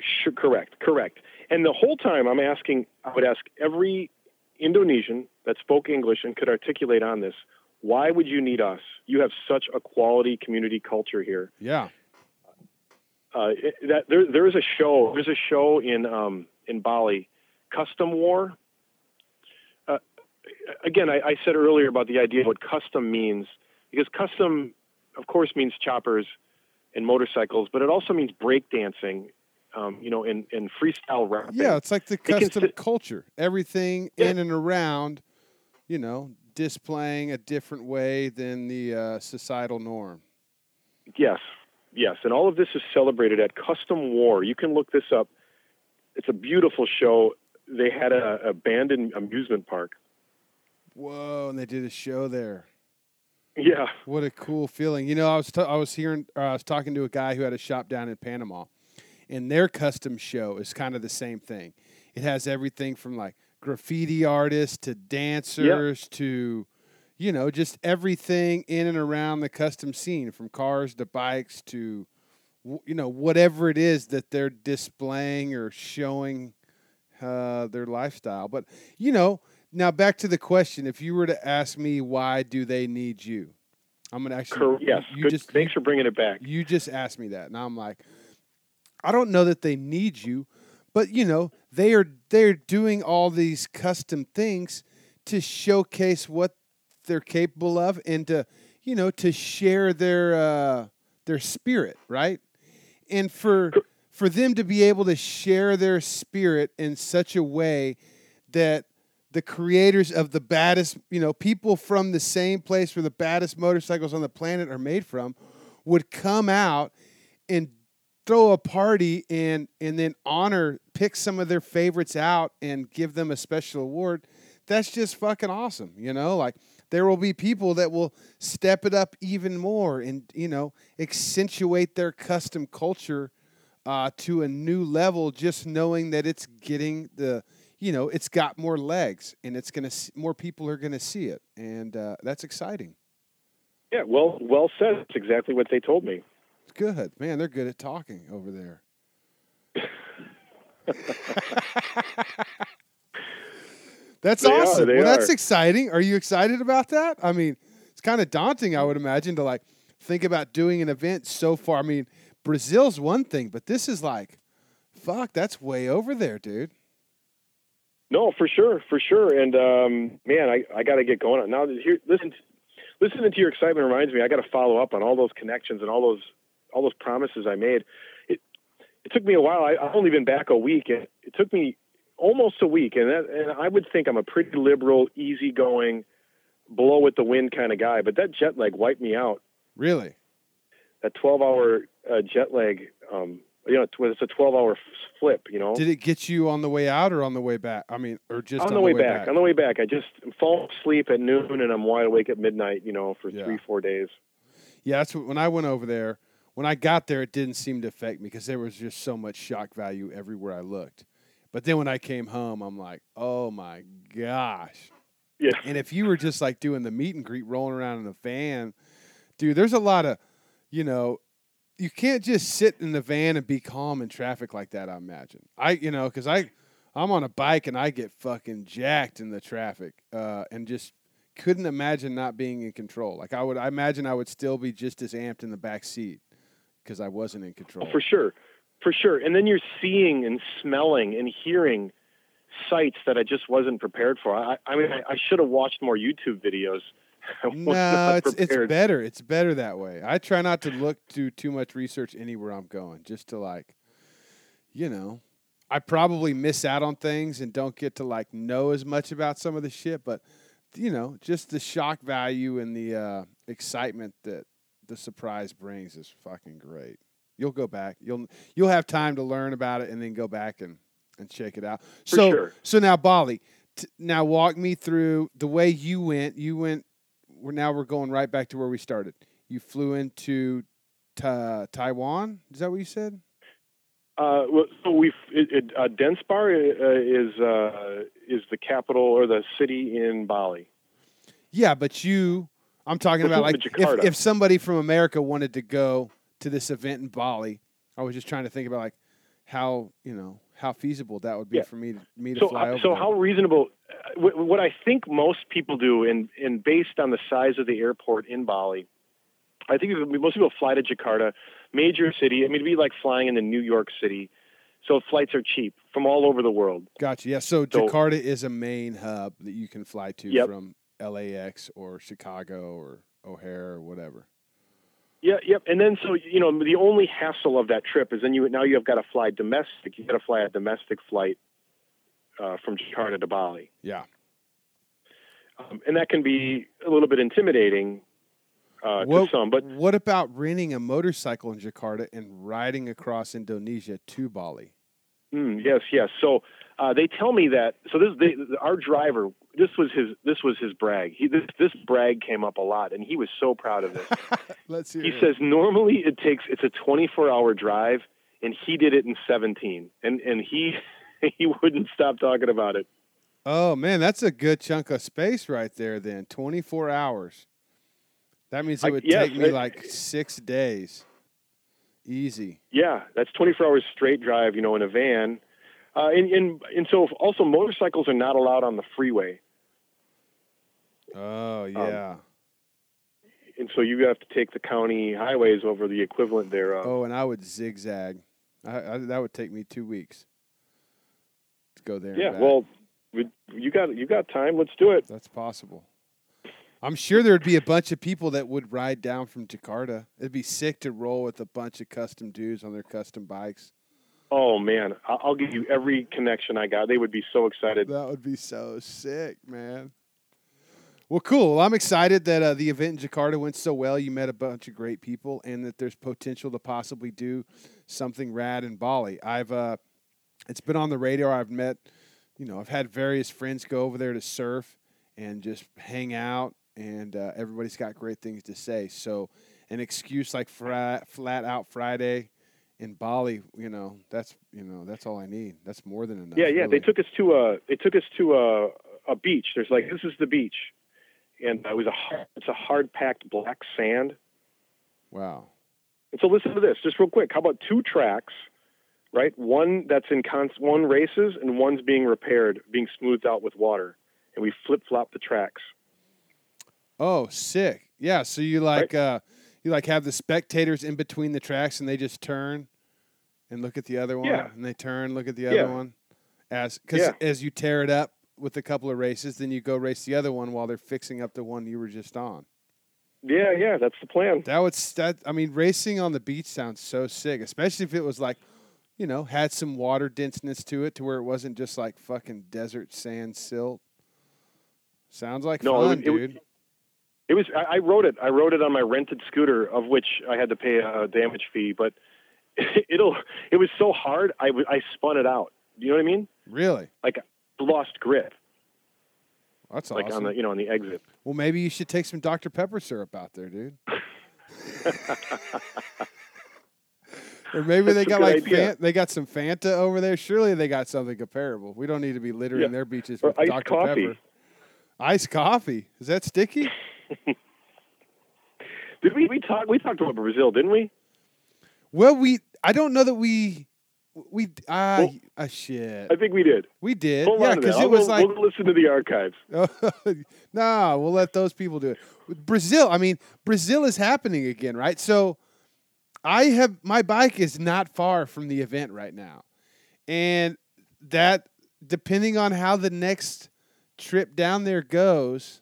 Speaker 2: Sure, correct, correct. And the whole time I'm asking, I would ask every Indonesian that spoke English and could articulate on this, why would you need us? You have such a quality community culture here.
Speaker 1: Yeah.
Speaker 2: Uh, that there, there is a show. There's a show in um, in Bali, Custom War. Uh, again, I, I said earlier about the idea of what custom means, because custom, of course, means choppers and motorcycles, but it also means breakdancing um, you know, in, in freestyle rap.
Speaker 1: Yeah, it's like the custom it culture. Everything yeah. in and around, you know, displaying a different way than the uh, societal norm.
Speaker 2: Yes, yes, and all of this is celebrated at Custom War. You can look this up. It's a beautiful show. They had a abandoned amusement park.
Speaker 1: Whoa! And they did a show there.
Speaker 2: Yeah.
Speaker 1: What a cool feeling. You know, I was t- I was hearing uh, I was talking to a guy who had a shop down in Panama and their custom show is kind of the same thing. It has everything from like graffiti artists to dancers yep. to you know just everything in and around the custom scene from cars to bikes to you know whatever it is that they're displaying or showing uh, their lifestyle but you know now back to the question if you were to ask me why do they need you i'm gonna actually
Speaker 2: yes you Good. just thanks for bringing it back
Speaker 1: you just asked me that and i'm like I don't know that they need you, but you know, they are they're doing all these custom things to showcase what they're capable of and to, you know, to share their uh their spirit, right? And for for them to be able to share their spirit in such a way that the creators of the baddest, you know, people from the same place where the baddest motorcycles on the planet are made from would come out and throw a party and and then honor pick some of their favorites out and give them a special award that's just fucking awesome you know? Like there will be people that will step it up even more and you know accentuate their custom culture uh, to a new level just knowing that it's getting the you know it's got more legs and it's gonna more people are gonna see it. And uh, that's exciting.
Speaker 2: Yeah well well said. It's exactly what they told me
Speaker 1: good. Man, they're good at talking over there. that's they awesome. Are, well, that's exciting. Are you excited about that? I mean, it's kind of daunting, I would imagine, to like think about doing an event so far. I mean, Brazil's one thing, but this is like, fuck, that's way over there, dude.
Speaker 2: No, for sure, for sure. And um, man, I, I got to get going on now. Here, listen, listening to your excitement reminds me. I got to follow up on all those connections and all those all those promises I made. It it took me a while. I, I've only been back a week, and it took me almost a week. And that, and I would think I'm a pretty liberal, easygoing, blow with the wind kind of guy. But that jet lag wiped me out.
Speaker 1: Really?
Speaker 2: That 12 hour uh, jet lag. Um, you know, it's a 12 hour flip, you know.
Speaker 1: Did it get you on the way out or on the way back? I mean, or just
Speaker 2: on,
Speaker 1: on
Speaker 2: the, way,
Speaker 1: way
Speaker 2: back.
Speaker 1: back.
Speaker 2: On the way back. I just fall asleep at noon and I'm wide awake at midnight, you know, for yeah. three, four days.
Speaker 1: Yeah, that's what, when I went over there when I got there, it didn't seem to affect me because there was just so much shock value everywhere I looked. But then when I came home, I'm like, oh my gosh.
Speaker 2: Yeah.
Speaker 1: And if you were just like doing the meet and greet, rolling around in the van, dude, there's a lot of, you know, you can't just sit in the van and be calm in traffic like that. I imagine. I, you know, because I, I'm on a bike and I get fucking jacked in the traffic, uh, and just couldn't imagine not being in control. Like I would, I imagine I would still be just as amped in the back seat because I wasn't in control.
Speaker 2: Oh, for sure, for sure. And then you're seeing and smelling and hearing sights that I just wasn't prepared for. I, I mean, I, I should have watched more YouTube videos.
Speaker 1: no, it's it's better. It's better that way. I try not to look do too much research anywhere I'm going, just to like, you know, I probably miss out on things and don't get to like know as much about some of the shit, but you know, just the shock value and the uh, excitement that the surprise brings is fucking great. You'll go back. You'll you'll have time to learn about it and then go back and and check it out.
Speaker 2: For
Speaker 1: so
Speaker 2: sure.
Speaker 1: so now Bali. T- now walk me through the way you went. You went. We're now we're going right back to where we started. You flew into Ta- Taiwan. Is that what you said?
Speaker 2: Uh, well, so we uh, Denpasar uh, is uh, is the capital or the city in Bali.
Speaker 1: Yeah, but you. I'm talking about like if, if somebody from America wanted to go to this event in Bali. I was just trying to think about like how you know how feasible that would be
Speaker 2: Yeah.
Speaker 1: for me to me to
Speaker 2: So,
Speaker 1: fly
Speaker 2: uh,
Speaker 1: over.
Speaker 2: so
Speaker 1: there.
Speaker 2: how reasonable? Uh, wh- what I think most people do, and and based on the size of the airport in Bali, I think most people fly to Jakarta, major city. I mean, it'd be like flying into New York City. So flights are cheap from all over the world.
Speaker 1: Gotcha. Yeah. So,
Speaker 2: So-
Speaker 1: Jakarta is a main hub that you can fly to
Speaker 2: Yep.
Speaker 1: from LAX or Chicago or O'Hare or whatever.
Speaker 2: Yeah, yep. And then so you know the only hassle of that trip is then you now you have got to fly domestic. You got to fly a domestic flight uh, from Jakarta to Bali,
Speaker 1: Yeah.
Speaker 2: um, and that can be a little bit intimidating uh,
Speaker 1: what,
Speaker 2: to some. But
Speaker 1: what about renting a motorcycle in Jakarta and riding across Indonesia to Bali?
Speaker 2: Mm, yes, yes. So uh, they tell me that. So this, they, our driver, this was his, this was his brag. He, this, this brag came up a lot, and he was so proud of this.
Speaker 1: Let's hear
Speaker 2: he
Speaker 1: it.
Speaker 2: says normally it takes, it's a 24 hour drive, and he did it in 17, and and he he wouldn't stop talking about it.
Speaker 1: Oh man, that's a good chunk of space right there. Then twenty four hours. That means it
Speaker 2: I-
Speaker 1: would
Speaker 2: yes,
Speaker 1: take me
Speaker 2: it-
Speaker 1: like six days. Easy.
Speaker 2: Yeah, that's 24 hours straight drive, you know, in a van. Uh, and, and and so also motorcycles are not allowed on the freeway,
Speaker 1: Oh yeah.
Speaker 2: and so you have to take the county highways over the equivalent thereof.
Speaker 1: oh, and I would zigzag. I, I, that would take me two weeks to go there.
Speaker 2: yeah, well, we- you got you got time. Let's do it.
Speaker 1: that's possible. I'm sure there'd be a bunch of people that would ride down from Jakarta. It'd be sick to roll with a bunch of custom dudes on their custom bikes.
Speaker 2: Oh man, I'll give you every connection I got. They would be so excited.
Speaker 1: That would be so sick, man. Well, cool. I'm excited that uh, the event in Jakarta went so well. You met a bunch of great people, and that there's potential to possibly do something rad in Bali. I've uh, it's been on the radar. I've met, you know, I've had various friends go over there to surf and just hang out, and uh, everybody's got great things to say. So, an excuse like fri- flat out Friday in Bali, you know, that's you know that's all I need. That's more than enough.
Speaker 2: Yeah, yeah. They took us to a they took us to a a beach. There's like this is the beach, and it was a hard, it's a hard packed black sand.
Speaker 1: wow.
Speaker 2: And so listen to this, just real quick. How about two tracks, right? One that's in const- one races and one's being repaired, being smoothed out with water, and we flip flop the tracks.
Speaker 1: Oh, sick. Yeah, so you like uh you like have the spectators in between the tracks and they just turn and look at the other one
Speaker 2: Yeah.
Speaker 1: and they turn, look at the
Speaker 2: Yeah.
Speaker 1: other one. As cuz
Speaker 2: Yeah.
Speaker 1: as you tear it up with a couple of races, then you go race the other one while they're fixing up the one you were just on.
Speaker 2: Yeah, yeah, that's the plan.
Speaker 1: That would that I mean racing on the beach sounds so sick, especially if it was like you know, had some water denseness to it to where it wasn't just like fucking desert sand silt. Sounds like
Speaker 2: No,
Speaker 1: fun,
Speaker 2: it
Speaker 1: dude.
Speaker 2: It was I, I rode it. I rode it on my rented scooter, of which I had to pay a damage fee. But it'll it was so hard, I w- I spun it out. Do you know what I mean?
Speaker 1: really?
Speaker 2: Like lost grip,
Speaker 1: That's
Speaker 2: like
Speaker 1: awesome.
Speaker 2: on the you know on the exit.
Speaker 1: Well, maybe you should take some Dr. Pepper syrup out there, dude. or maybe they
Speaker 2: That's a
Speaker 1: got like. Fan- they got some Fanta over there. Surely they got something comparable. We don't need to be littering
Speaker 2: Yeah.
Speaker 1: their beaches
Speaker 2: Or
Speaker 1: with Dr.
Speaker 2: coffee.
Speaker 1: Pepper. Iced coffee. Is that sticky?
Speaker 2: Did we we talk we talked about Brazil, didn't we?
Speaker 1: well, we I don't know that we we ah
Speaker 2: Well-
Speaker 1: ah shit.
Speaker 2: I think we did.
Speaker 1: We did.
Speaker 2: Hold
Speaker 1: yeah,
Speaker 2: on to that.
Speaker 1: because it was
Speaker 2: go-
Speaker 1: like
Speaker 2: we'll listen to the archives.
Speaker 1: no, we'll let those people do it. Brazil, I mean, Brazil is happening again, right? So I have my bike is not far from the event right now. And that depending on how the next trip down there goes,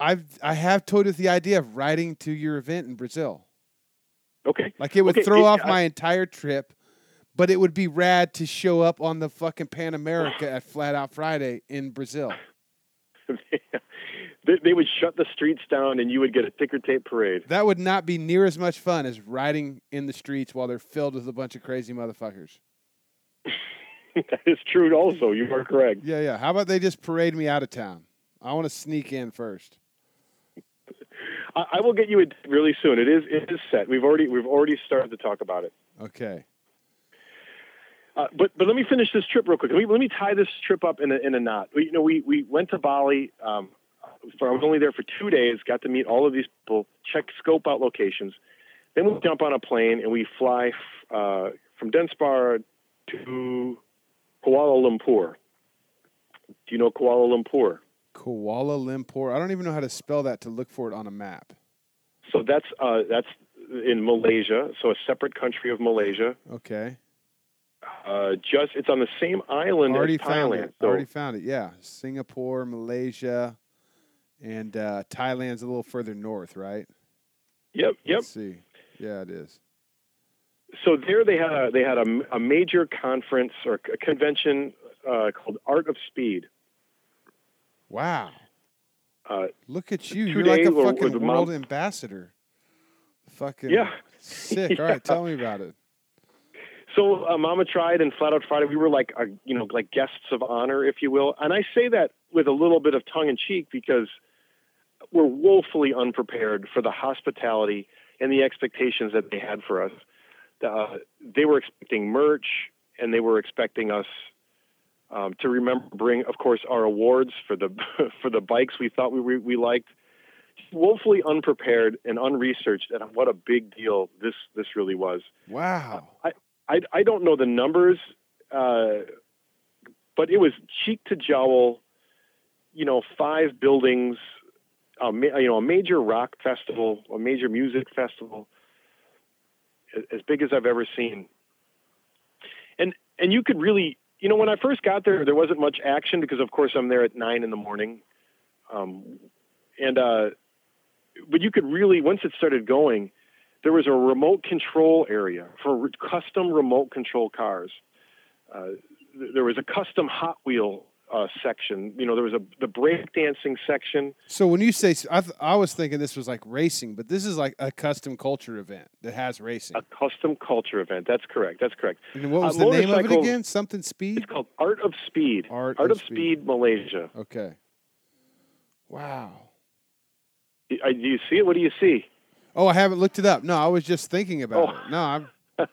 Speaker 1: I've I have toyed with the idea of riding to your event in Brazil.
Speaker 2: Okay.
Speaker 1: Like it would
Speaker 2: Okay,
Speaker 1: throw
Speaker 2: it-
Speaker 1: off
Speaker 2: I-
Speaker 1: my entire trip, but it would be rad to show up on the fucking Pan America at Flat Out Friday in Brazil.
Speaker 2: they, they would shut the streets down, and you would get a ticker tape parade.
Speaker 1: That would not be near as much fun as riding in the streets while they're filled with a bunch of crazy motherfuckers.
Speaker 2: that is true. Also, you are correct.
Speaker 1: Yeah, yeah. How about they just parade me out of town? I want to sneak in first.
Speaker 2: I, I will get you it really soon. It is it is set. We've already we've already started to talk about it.
Speaker 1: Okay.
Speaker 2: Uh, but but let me finish this trip real quick. Let me let me tie this trip up in a in a knot. We, you know, we we went to Bali. Um, for, I was only there for two days. Got to meet all of these people. Check scope out locations. Then we jump on a plane and we fly uh, from Denpasar to Kuala Lumpur. Do you know Kuala Lumpur?
Speaker 1: Kuala Lumpur. I don't even know how to spell that to look for it on a map.
Speaker 2: So that's uh, that's in Malaysia. So a separate country of Malaysia.
Speaker 1: Okay.
Speaker 2: Uh, just it's on the same island
Speaker 1: Already
Speaker 2: as
Speaker 1: found
Speaker 2: Thailand.
Speaker 1: it.
Speaker 2: So
Speaker 1: Already found it. Yeah, Singapore, Malaysia, and uh, Thailand's a little further north, right?
Speaker 2: yep, yep.
Speaker 1: Let's see. Yeah, it is.
Speaker 2: So there they had a, they had a, a major conference or a convention uh, called Art of Speed.
Speaker 1: Wow.
Speaker 2: Uh,
Speaker 1: Look at you. You're like a fucking world ambassador. Fucking
Speaker 2: Yeah.
Speaker 1: sick. All
Speaker 2: Yeah.
Speaker 1: right, tell me about it.
Speaker 2: So uh, Mama Tried and Flat Out Friday, we were like, uh, you know, like guests of honor, if you will. And I say that with a little bit of tongue in cheek because we're woefully unprepared for the hospitality and the expectations that they had for us. Uh, they were expecting merch, and they were expecting us um, to remember, bring, of course, our awards for the for the bikes we thought we we liked. Woefully unprepared and unresearched, and what a big deal this this really was.
Speaker 1: Wow.
Speaker 2: I, I don't know the numbers, uh, but it was cheek to jowl. You know, five buildings, you know, a major rock festival, a major music festival, as big as I've ever seen. And and you could really, you know, when I first got there, there wasn't much action because, of course, I'm there at nine in the morning, um, and uh, but you could really once it started going there was a remote control area for re- custom remote control cars. Uh, th- there was a custom Hot Wheel uh, section. You know, there was a the breakdancing section.
Speaker 1: So when you say, I, th- I was thinking this was like racing, but this is like a custom culture event that has racing.
Speaker 2: A custom culture event. That's correct. That's correct.
Speaker 1: And what
Speaker 2: uh,
Speaker 1: was the name of it again? Something speed?
Speaker 2: It's called Art of Speed.
Speaker 1: Art
Speaker 2: Art
Speaker 1: of
Speaker 2: of Speed, Malaysia.
Speaker 1: Okay. Wow.
Speaker 2: Uh, Do you see it? What do you see?
Speaker 1: Oh, I haven't looked it up. No, I was just thinking about
Speaker 2: Oh.
Speaker 1: it. No, I'm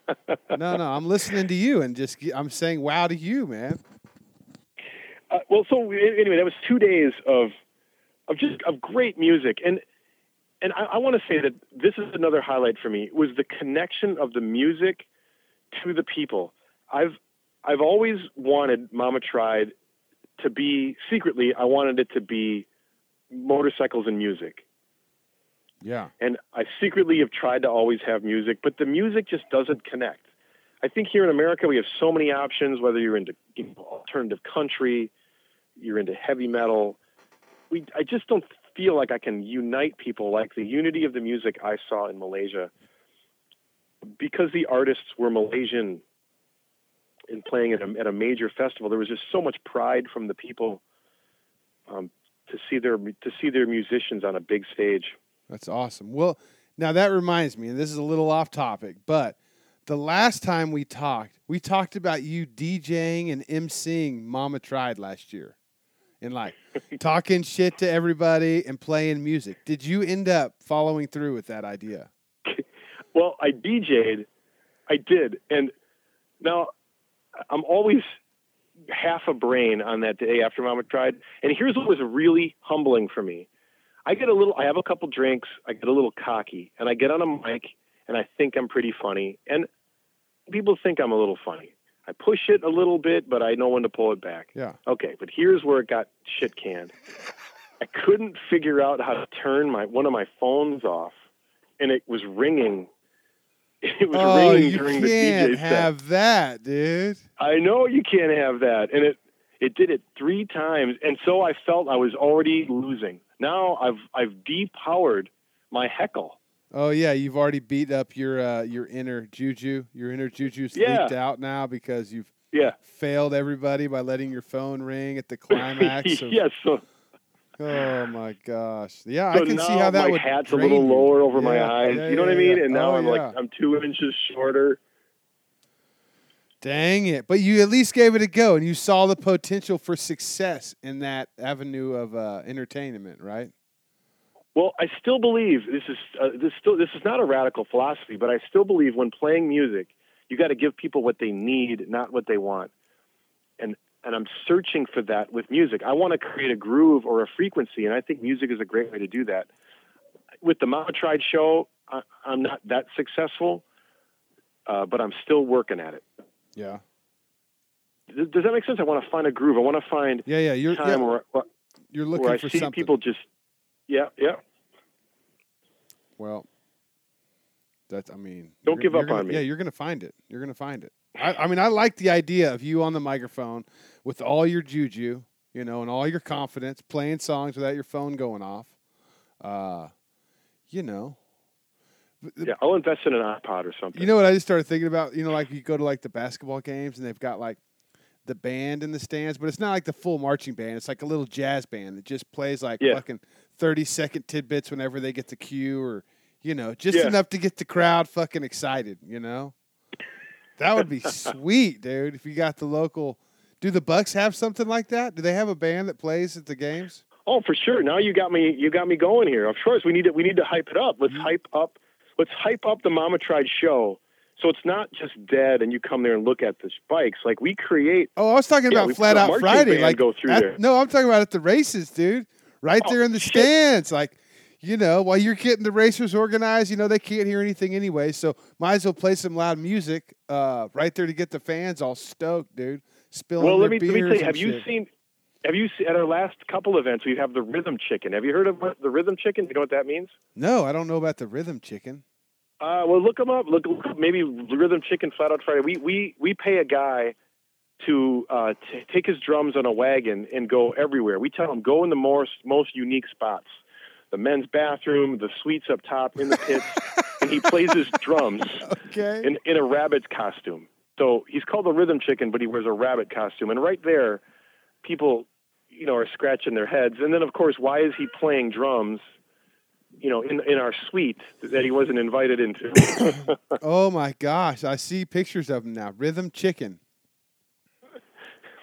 Speaker 1: no, no. I'm listening to you and just I'm saying wow to you, man.
Speaker 2: Uh, well, so anyway, that was two days of of just of great music, and and I, I want to say that this is another highlight for me was the connection of the music to the people. I've I've always wanted Mama Tried to be secretly. I wanted it to be motorcycles and music.
Speaker 1: Yeah.
Speaker 2: And I secretly have tried to always have music, but the music just doesn't connect. I think here in America we have so many options, whether you're into you know, alternative country, you're into heavy metal. We, I just don't feel like I can unite people like the unity of the music I saw in Malaysia because the artists were Malaysian and playing at a, at a major festival. There was just so much pride from the people um, to see their to see their musicians on a big stage.
Speaker 1: That's awesome. Well, now that reminds me, and this is a little off topic, but the last time we talked, we talked about you DJing and emceeing Mama Tried last year. And like talking shit to everybody and playing music. Did you end up following through with that idea?
Speaker 2: Well, I DJ'd, I did, and now I'm always half a brain on that day after Mama tried. And here's what was really humbling for me: I get a little, I have a couple drinks, I get a little cocky, and I get on a mic, and I think I'm pretty funny, and people think I'm a little funny. I push it a little bit, but I know when to pull it back.
Speaker 1: Yeah.
Speaker 2: Okay, but here's where it got shit canned. I couldn't figure out how to turn my one of my phones off, and it was ringing. It was
Speaker 1: Oh,
Speaker 2: ringing
Speaker 1: you
Speaker 2: during the
Speaker 1: can't
Speaker 2: DJ set.
Speaker 1: have that, dude.
Speaker 2: I know you can't have that, and it it did it three times, and so I felt I was already losing. Now I've I've depowered my heckle.
Speaker 1: Oh yeah, you've already beat up your uh, your inner juju. Your inner juju's
Speaker 2: Yeah.
Speaker 1: leaked out now because you've
Speaker 2: Yeah.
Speaker 1: failed everybody by letting your phone ring at the climax. of,
Speaker 2: yes. So
Speaker 1: oh my gosh! Yeah,
Speaker 2: So
Speaker 1: I can see how that
Speaker 2: my
Speaker 1: would.
Speaker 2: hat's a little
Speaker 1: you.
Speaker 2: lower over my eyes.
Speaker 1: yeah,
Speaker 2: you know what I mean?
Speaker 1: yeah.
Speaker 2: And now
Speaker 1: Oh,
Speaker 2: I'm
Speaker 1: yeah.
Speaker 2: like I'm two inches shorter.
Speaker 1: Dang it! But you at least gave it a go, and you saw the potential for success in that avenue of uh, entertainment, right?
Speaker 2: Well, I still believe this is uh, this still this is not a radical philosophy, but I still believe when playing music, you got to give people what they need, not what they want. And and I'm searching for that with music. I want to create a groove or a frequency, and I think music is a great way to do that. With the Mama Tried show, I, I'm not that successful, uh, but I'm still working at it.
Speaker 1: Yeah.
Speaker 2: Does, does that make sense? I want to find a groove. I want to find
Speaker 1: Yeah, yeah. You're
Speaker 2: time
Speaker 1: yeah,
Speaker 2: where, where
Speaker 1: you're looking
Speaker 2: where I
Speaker 1: for
Speaker 2: see
Speaker 1: something.
Speaker 2: people just, yeah, yeah.
Speaker 1: Well, that's. I mean,
Speaker 2: Don't give up
Speaker 1: gonna-
Speaker 2: on me.
Speaker 1: Yeah, you're gonna find it. You're gonna find it. I, I mean, I like the idea of you on the microphone with all your juju, you know, and all your confidence, playing songs without your phone going off. Uh, you know,
Speaker 2: Yeah, I'll invest in an iPod or something.
Speaker 1: You know what I just started thinking about? You know, like you go to like the basketball games and they've got like the band in the stands, but it's not like the full marching band. It's like a little jazz band that just plays like
Speaker 2: Yeah.
Speaker 1: fucking thirty second tidbits whenever they get the cue, or you know, just
Speaker 2: Yeah.
Speaker 1: enough to get the crowd fucking excited. You know, that would be sweet, dude. If you got the local. Do the Bucks have something like that? Do they have a band that plays at the games?
Speaker 2: Oh, for sure. Now you got me. You got me going here. Of course, we need to. We need to hype it up. Let's
Speaker 1: Mm-hmm.
Speaker 2: hype up. Let's hype up the Mama Tried show. So it's not just dead, and you come there and look at the spikes. Like we create.
Speaker 1: Oh, I was talking
Speaker 2: Yeah,
Speaker 1: about Flat Out Friday. Like
Speaker 2: go through
Speaker 1: at-
Speaker 2: there.
Speaker 1: No, I'm talking about at the races, dude. Right
Speaker 2: Oh,
Speaker 1: there in the
Speaker 2: shit.
Speaker 1: stands. Like, you know, while you're getting the racers organized, you know, they can't hear anything anyway. So might as well play some loud music uh, right there to get the fans all stoked, dude. Spilling
Speaker 2: Well, let me let me tell you. Have you seen? Have you seen at our last couple events? We have the rhythm chicken. Have you heard of the rhythm chicken? Do you know what that means?
Speaker 1: No, I don't know about the rhythm chicken.
Speaker 2: Uh, well, look them up. Look, look up maybe Rhythm Chicken Flat Out Friday. We we we pay a guy to uh, t- take his drums on a wagon and go everywhere. We tell him go in the most most unique spots, the men's bathroom, the suites up top, in the pits, and he plays his drums
Speaker 1: Okay.
Speaker 2: in in a rabbit's costume. So he's called the Rhythm Chicken, but he wears a rabbit costume. And right there, people, you know, are scratching their heads. And then, of course, why is he playing drums? You know, in in our suite that he wasn't invited into.
Speaker 1: oh my gosh, I see pictures of him now. Rhythm chicken.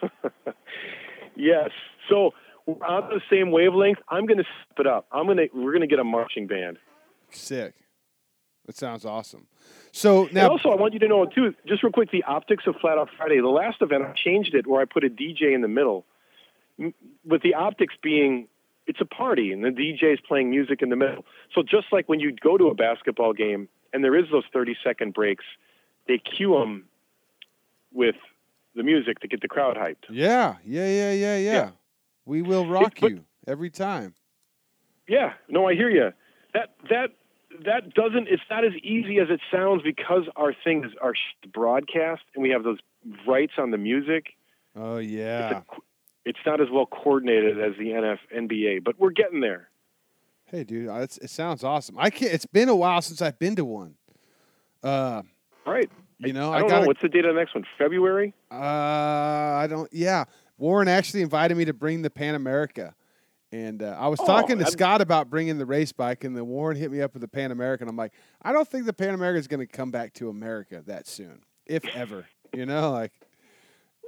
Speaker 2: yes. So we're on the same wavelength. I'm going to step it up. I'm going to. We're going to get a marching band.
Speaker 1: Sick. That sounds awesome. So
Speaker 2: and
Speaker 1: now,
Speaker 2: also, I want you to know too, just real quick, the optics of Flat Out Friday. The last event, I changed it where I put a DJ in the middle, with the optics being it's a party and the DJ is playing music in the middle. So just like when you go to a basketball game and there is those 30 second breaks, they cue them with the music to get the crowd hyped.
Speaker 1: yeah, yeah, yeah, yeah, yeah.
Speaker 2: Yeah.
Speaker 1: We will rock
Speaker 2: but-
Speaker 1: you every time.
Speaker 2: Yeah, no, I hear you. That that that doesn't. It's not as easy as it sounds because our things are broadcast and we have those rights on the music.
Speaker 1: Oh
Speaker 2: It's,
Speaker 1: yeah.
Speaker 2: a, it's not as well coordinated as the NF NBA, but we're getting there.
Speaker 1: Hey, dude, uh, it's, it sounds awesome. I can't. It's been a while since I've been to one. Uh,
Speaker 2: All right.
Speaker 1: You know,
Speaker 2: I
Speaker 1: I,
Speaker 2: don't
Speaker 1: got.
Speaker 2: know what's the date of the next one. February.
Speaker 1: Uh, I don't. Yeah, Warren actually invited me to bring the Pan America, and uh, I was
Speaker 2: Oh,
Speaker 1: talking to
Speaker 2: I'm-
Speaker 1: Scott about bringing the race bike, and then Warren hit me up with the Pan America, and I'm like, I don't think the Pan America is going to come back to America that soon, if ever. You know, like.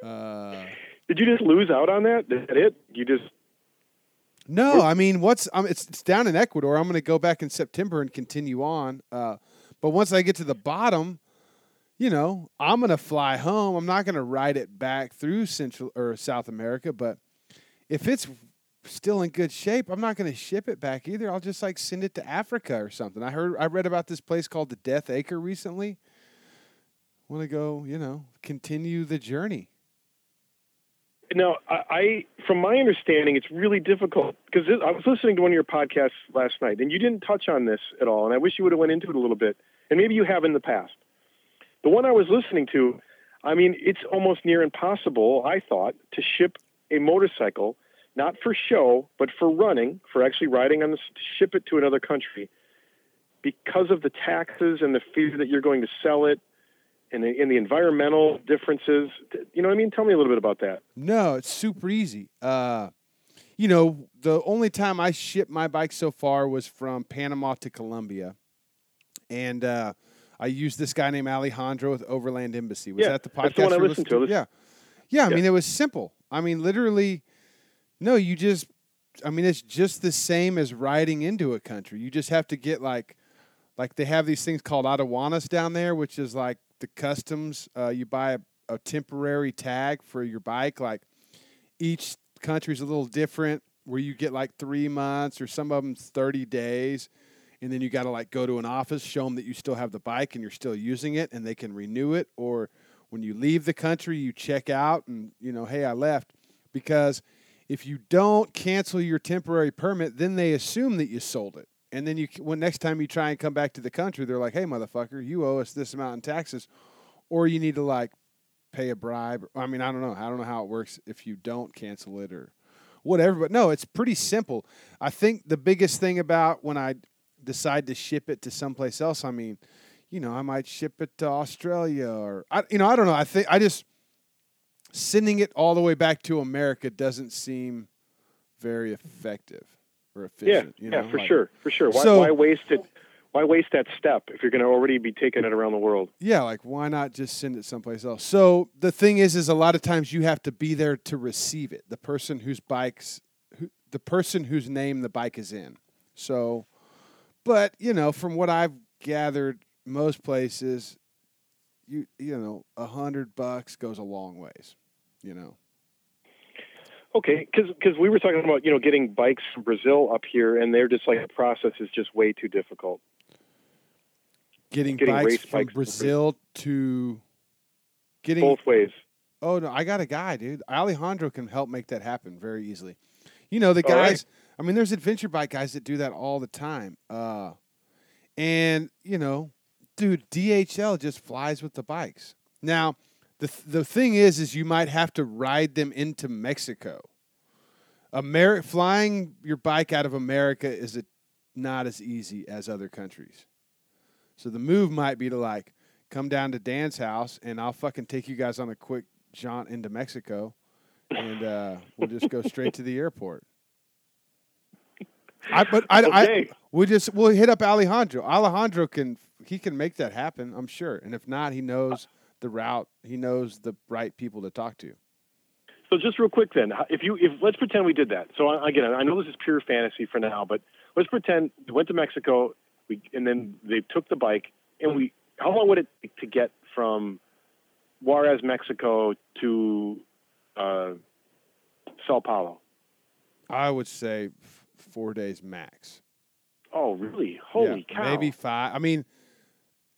Speaker 1: Uh,
Speaker 2: Did you just lose out on that? Is that it? You just
Speaker 1: No, I mean, what's um, it's, it's down in Ecuador. I'm going to go back in September and continue on. Uh, but once I get to the bottom, you know, I'm going to fly home. I'm not going to ride it back through Central or South America. But if it's still in good shape, I'm not going to ship it back either. I'll just like send it to Africa or something. I heard, I read about this place called the Death Acre recently. Want to go, you know, continue the journey.
Speaker 2: Now, I, I, from my understanding, it's really difficult because I was listening to one of your podcasts last night, and you didn't touch on this at all. And I wish you would have went into it a little bit, and maybe you have in the past. The one I was listening to, I mean, it's almost near impossible. I thought to ship a motorcycle, not for show, but for running, for actually riding on this, to ship it to another country, because of the taxes and the fear that you're going to sell it, and the, and the environmental differences. You know what I mean? Tell me a little bit about that.
Speaker 1: No, it's super easy. Uh, you know, the only time I shipped my bike so far was from Panama to Colombia, and uh, I used this guy named Alejandro with Overland Embassy. Was
Speaker 2: Yeah,
Speaker 1: that the podcast?
Speaker 2: the I listened to.
Speaker 1: Yeah, yeah. I
Speaker 2: Yeah.
Speaker 1: mean, it was simple. I mean, literally, no. You just, I mean, it's just the same as riding into a country. You just have to get like, like they have these things called aduanas down there, which is like the customs. Uh, you buy a, a temporary tag for your bike. Like each country's a little different, where you get like three months or some of them thirty days, and then you got to like go to an office, show them that you still have the bike and you're still using it, and they can renew it. Or when you leave the country, you check out and you know, hey, I left, because if you don't cancel your temporary permit, then they assume that you sold it. And then you, when next time you try and come back to the country, they're like, "Hey, motherfucker, you owe us this amount in taxes," or you need to like pay a bribe. I mean, I don't know. I don't know how it works if you don't cancel it or whatever. But no, it's pretty simple. I think the biggest thing about when I decide to ship it to someplace else, I mean, you know, I might ship it to Australia or I, you know, I don't know. I think I just sending it all the way back to America doesn't seem very effective or
Speaker 2: Yeah,
Speaker 1: efficient. you
Speaker 2: yeah, for
Speaker 1: like-
Speaker 2: sure, for sure. Why,
Speaker 1: So-
Speaker 2: why waste it? Why waste that step if you're going to already be taking it around the world?
Speaker 1: Yeah, like why not just send it someplace else? So the thing is, is a lot of times you have to be there to receive it. The person whose bikes, who, the person whose name the bike is in. So, but you know, from what I've gathered, most places, you you know, a hundred bucks goes a long ways. You know.
Speaker 2: Okay, because because we were talking about you know getting bikes from Brazil up here, and they're just like the process is just way too difficult.
Speaker 1: Getting,
Speaker 2: Getting
Speaker 1: bikes from
Speaker 2: bikes from
Speaker 1: Brazil to getting
Speaker 2: Both ways.
Speaker 1: Oh no, I got a guy, dude. Alejandro can help make that happen very easily. You know, the
Speaker 2: All right.
Speaker 1: I mean, there's adventure bike guys that do that all the time. Uh, and you know, dude, DHL just flies with the bikes. Now, the th- the thing is, is you might have to ride them into Mexico. Ameri- flying your bike out of America is a, not as easy as other countries. So the move might be to like come down to Dan's house and I'll fucking take you guys on a quick jaunt into Mexico and uh, we'll just go straight to the airport. I but I,
Speaker 2: Okay.
Speaker 1: I we just we'll hit up Alejandro. Alejandro can he can make that happen, I'm sure. And if not, he knows the route. He knows the right people to talk to.
Speaker 2: So just real quick then, if you if let's pretend we did that. So again, I know this is pure fantasy for now, but let's pretend we went to Mexico, we and then they took the bike, and we. How long would it take to get from Juarez, Mexico, to uh, Sao Paulo?
Speaker 1: I would say four days max.
Speaker 2: Oh, really? Holy
Speaker 1: yeah,
Speaker 2: cow!
Speaker 1: Maybe five. I mean,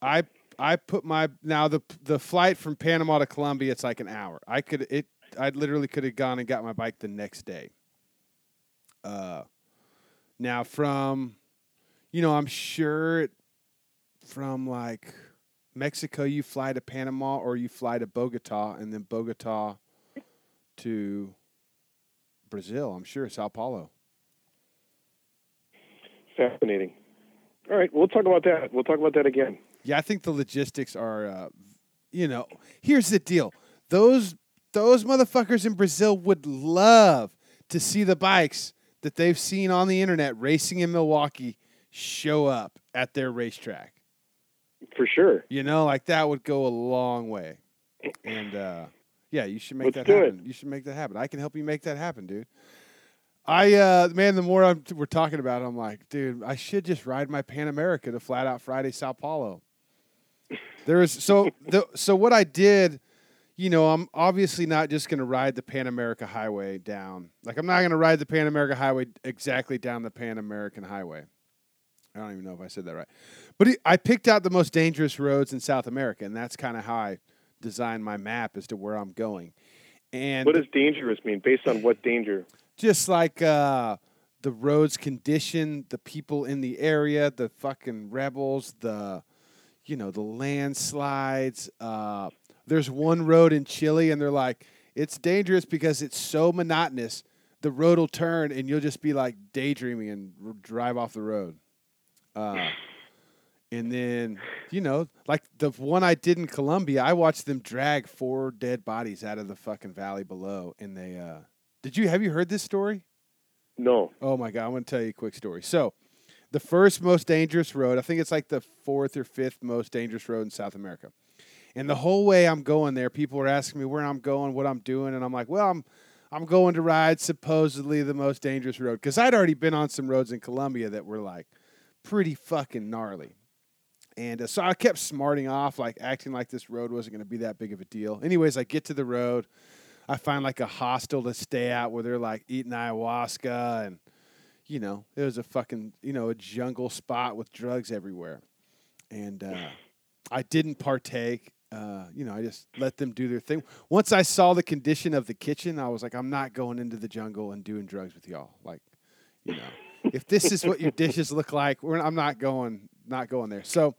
Speaker 1: I I put my now the the flight from Panama to Colombia. It's like an hour. I could it. I literally could have gone and got my bike the next day. Uh, now from, you know, I'm sure it, from like Mexico, you fly to Panama or you fly to Bogota, and then Bogota to Brazil. I'm sure Sao Paulo.
Speaker 2: Fascinating. All right, we'll talk about that. We'll talk about that again.
Speaker 1: Yeah, I think the logistics are, uh, you know, here's the deal: those those motherfuckers in Brazil would love to see the bikes that they've seen on the internet racing in Milwaukee show up at their racetrack.
Speaker 2: For sure.
Speaker 1: You know, like that would go a long way. And uh, yeah, you should make
Speaker 2: Let's
Speaker 1: that
Speaker 2: do it.
Speaker 1: happen. You should make that happen. I can help you make that happen, dude. I uh, man, the more I'm, we're talking about it, I'm like, dude, I should just ride my Pan America to Flat Out Friday, Sao Paulo. There is so the so what I did, you know, I'm obviously not just going to ride the Pan America Highway down. Like I'm not going to ride the Pan America Highway exactly down the Pan American Highway. I don't even know if I said that right. But it, I picked out the most dangerous roads in South America, and that's kind of how I designed my map as to where I'm going. And
Speaker 2: What does dangerous mean? Based on what danger?
Speaker 1: Just like uh, the roads condition, the people in the area, the fucking rebels, the you know the landslides. Uh, there's one road in Chile, and they're like, it's dangerous because it's so monotonous. The road will turn, and you'll just be like daydreaming and drive off the road. Uh, and then you know, like the one I did in Colombia, I watched them drag four dead bodies out of the fucking valley below, and they. Uh, did you have you heard this story?
Speaker 2: No.
Speaker 1: Oh my god, I'm going to tell you a quick story. So, the first most dangerous road, I think it's like the fourth or fifth most dangerous road in South America. And the whole way I'm going there, people are asking me where I'm going, what I'm doing, and I'm like, well, I'm I'm going to ride supposedly the most dangerous road because I'd already been on some roads in Colombia that were like pretty fucking gnarly. And uh, so I kept smarting off, like acting like this road wasn't going to be that big of a deal. Anyways, I get to the road. I find like a hostel to stay at where they're like eating ayahuasca and, you know, it was a fucking, you know, a jungle spot with drugs everywhere. And uh, I didn't partake. Uh, you know, I just let them do their thing. Once I saw the condition of the kitchen, I was like, I'm not going into the jungle and doing drugs with y'all. Like, you know, if this is what your dishes look like, I'm not going, not going there. So,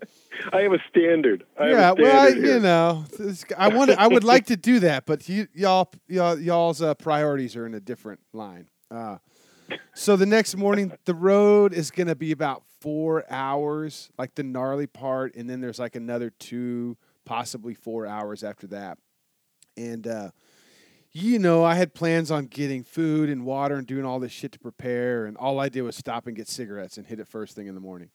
Speaker 2: I have a standard. I
Speaker 1: yeah,
Speaker 2: a standard
Speaker 1: well, I, you know, this- I want, I would like to do that, but you, y'all, y'all, y'all's uh, priorities are in a different line. Uh, so the next morning, the road is going to be about four hours, like the gnarly part, and then there's like another two, possibly four hours after that. And uh, you know, I had plans on getting food and water and doing all this shit to prepare, and all I did was stop and get cigarettes and hit it first thing in the morning.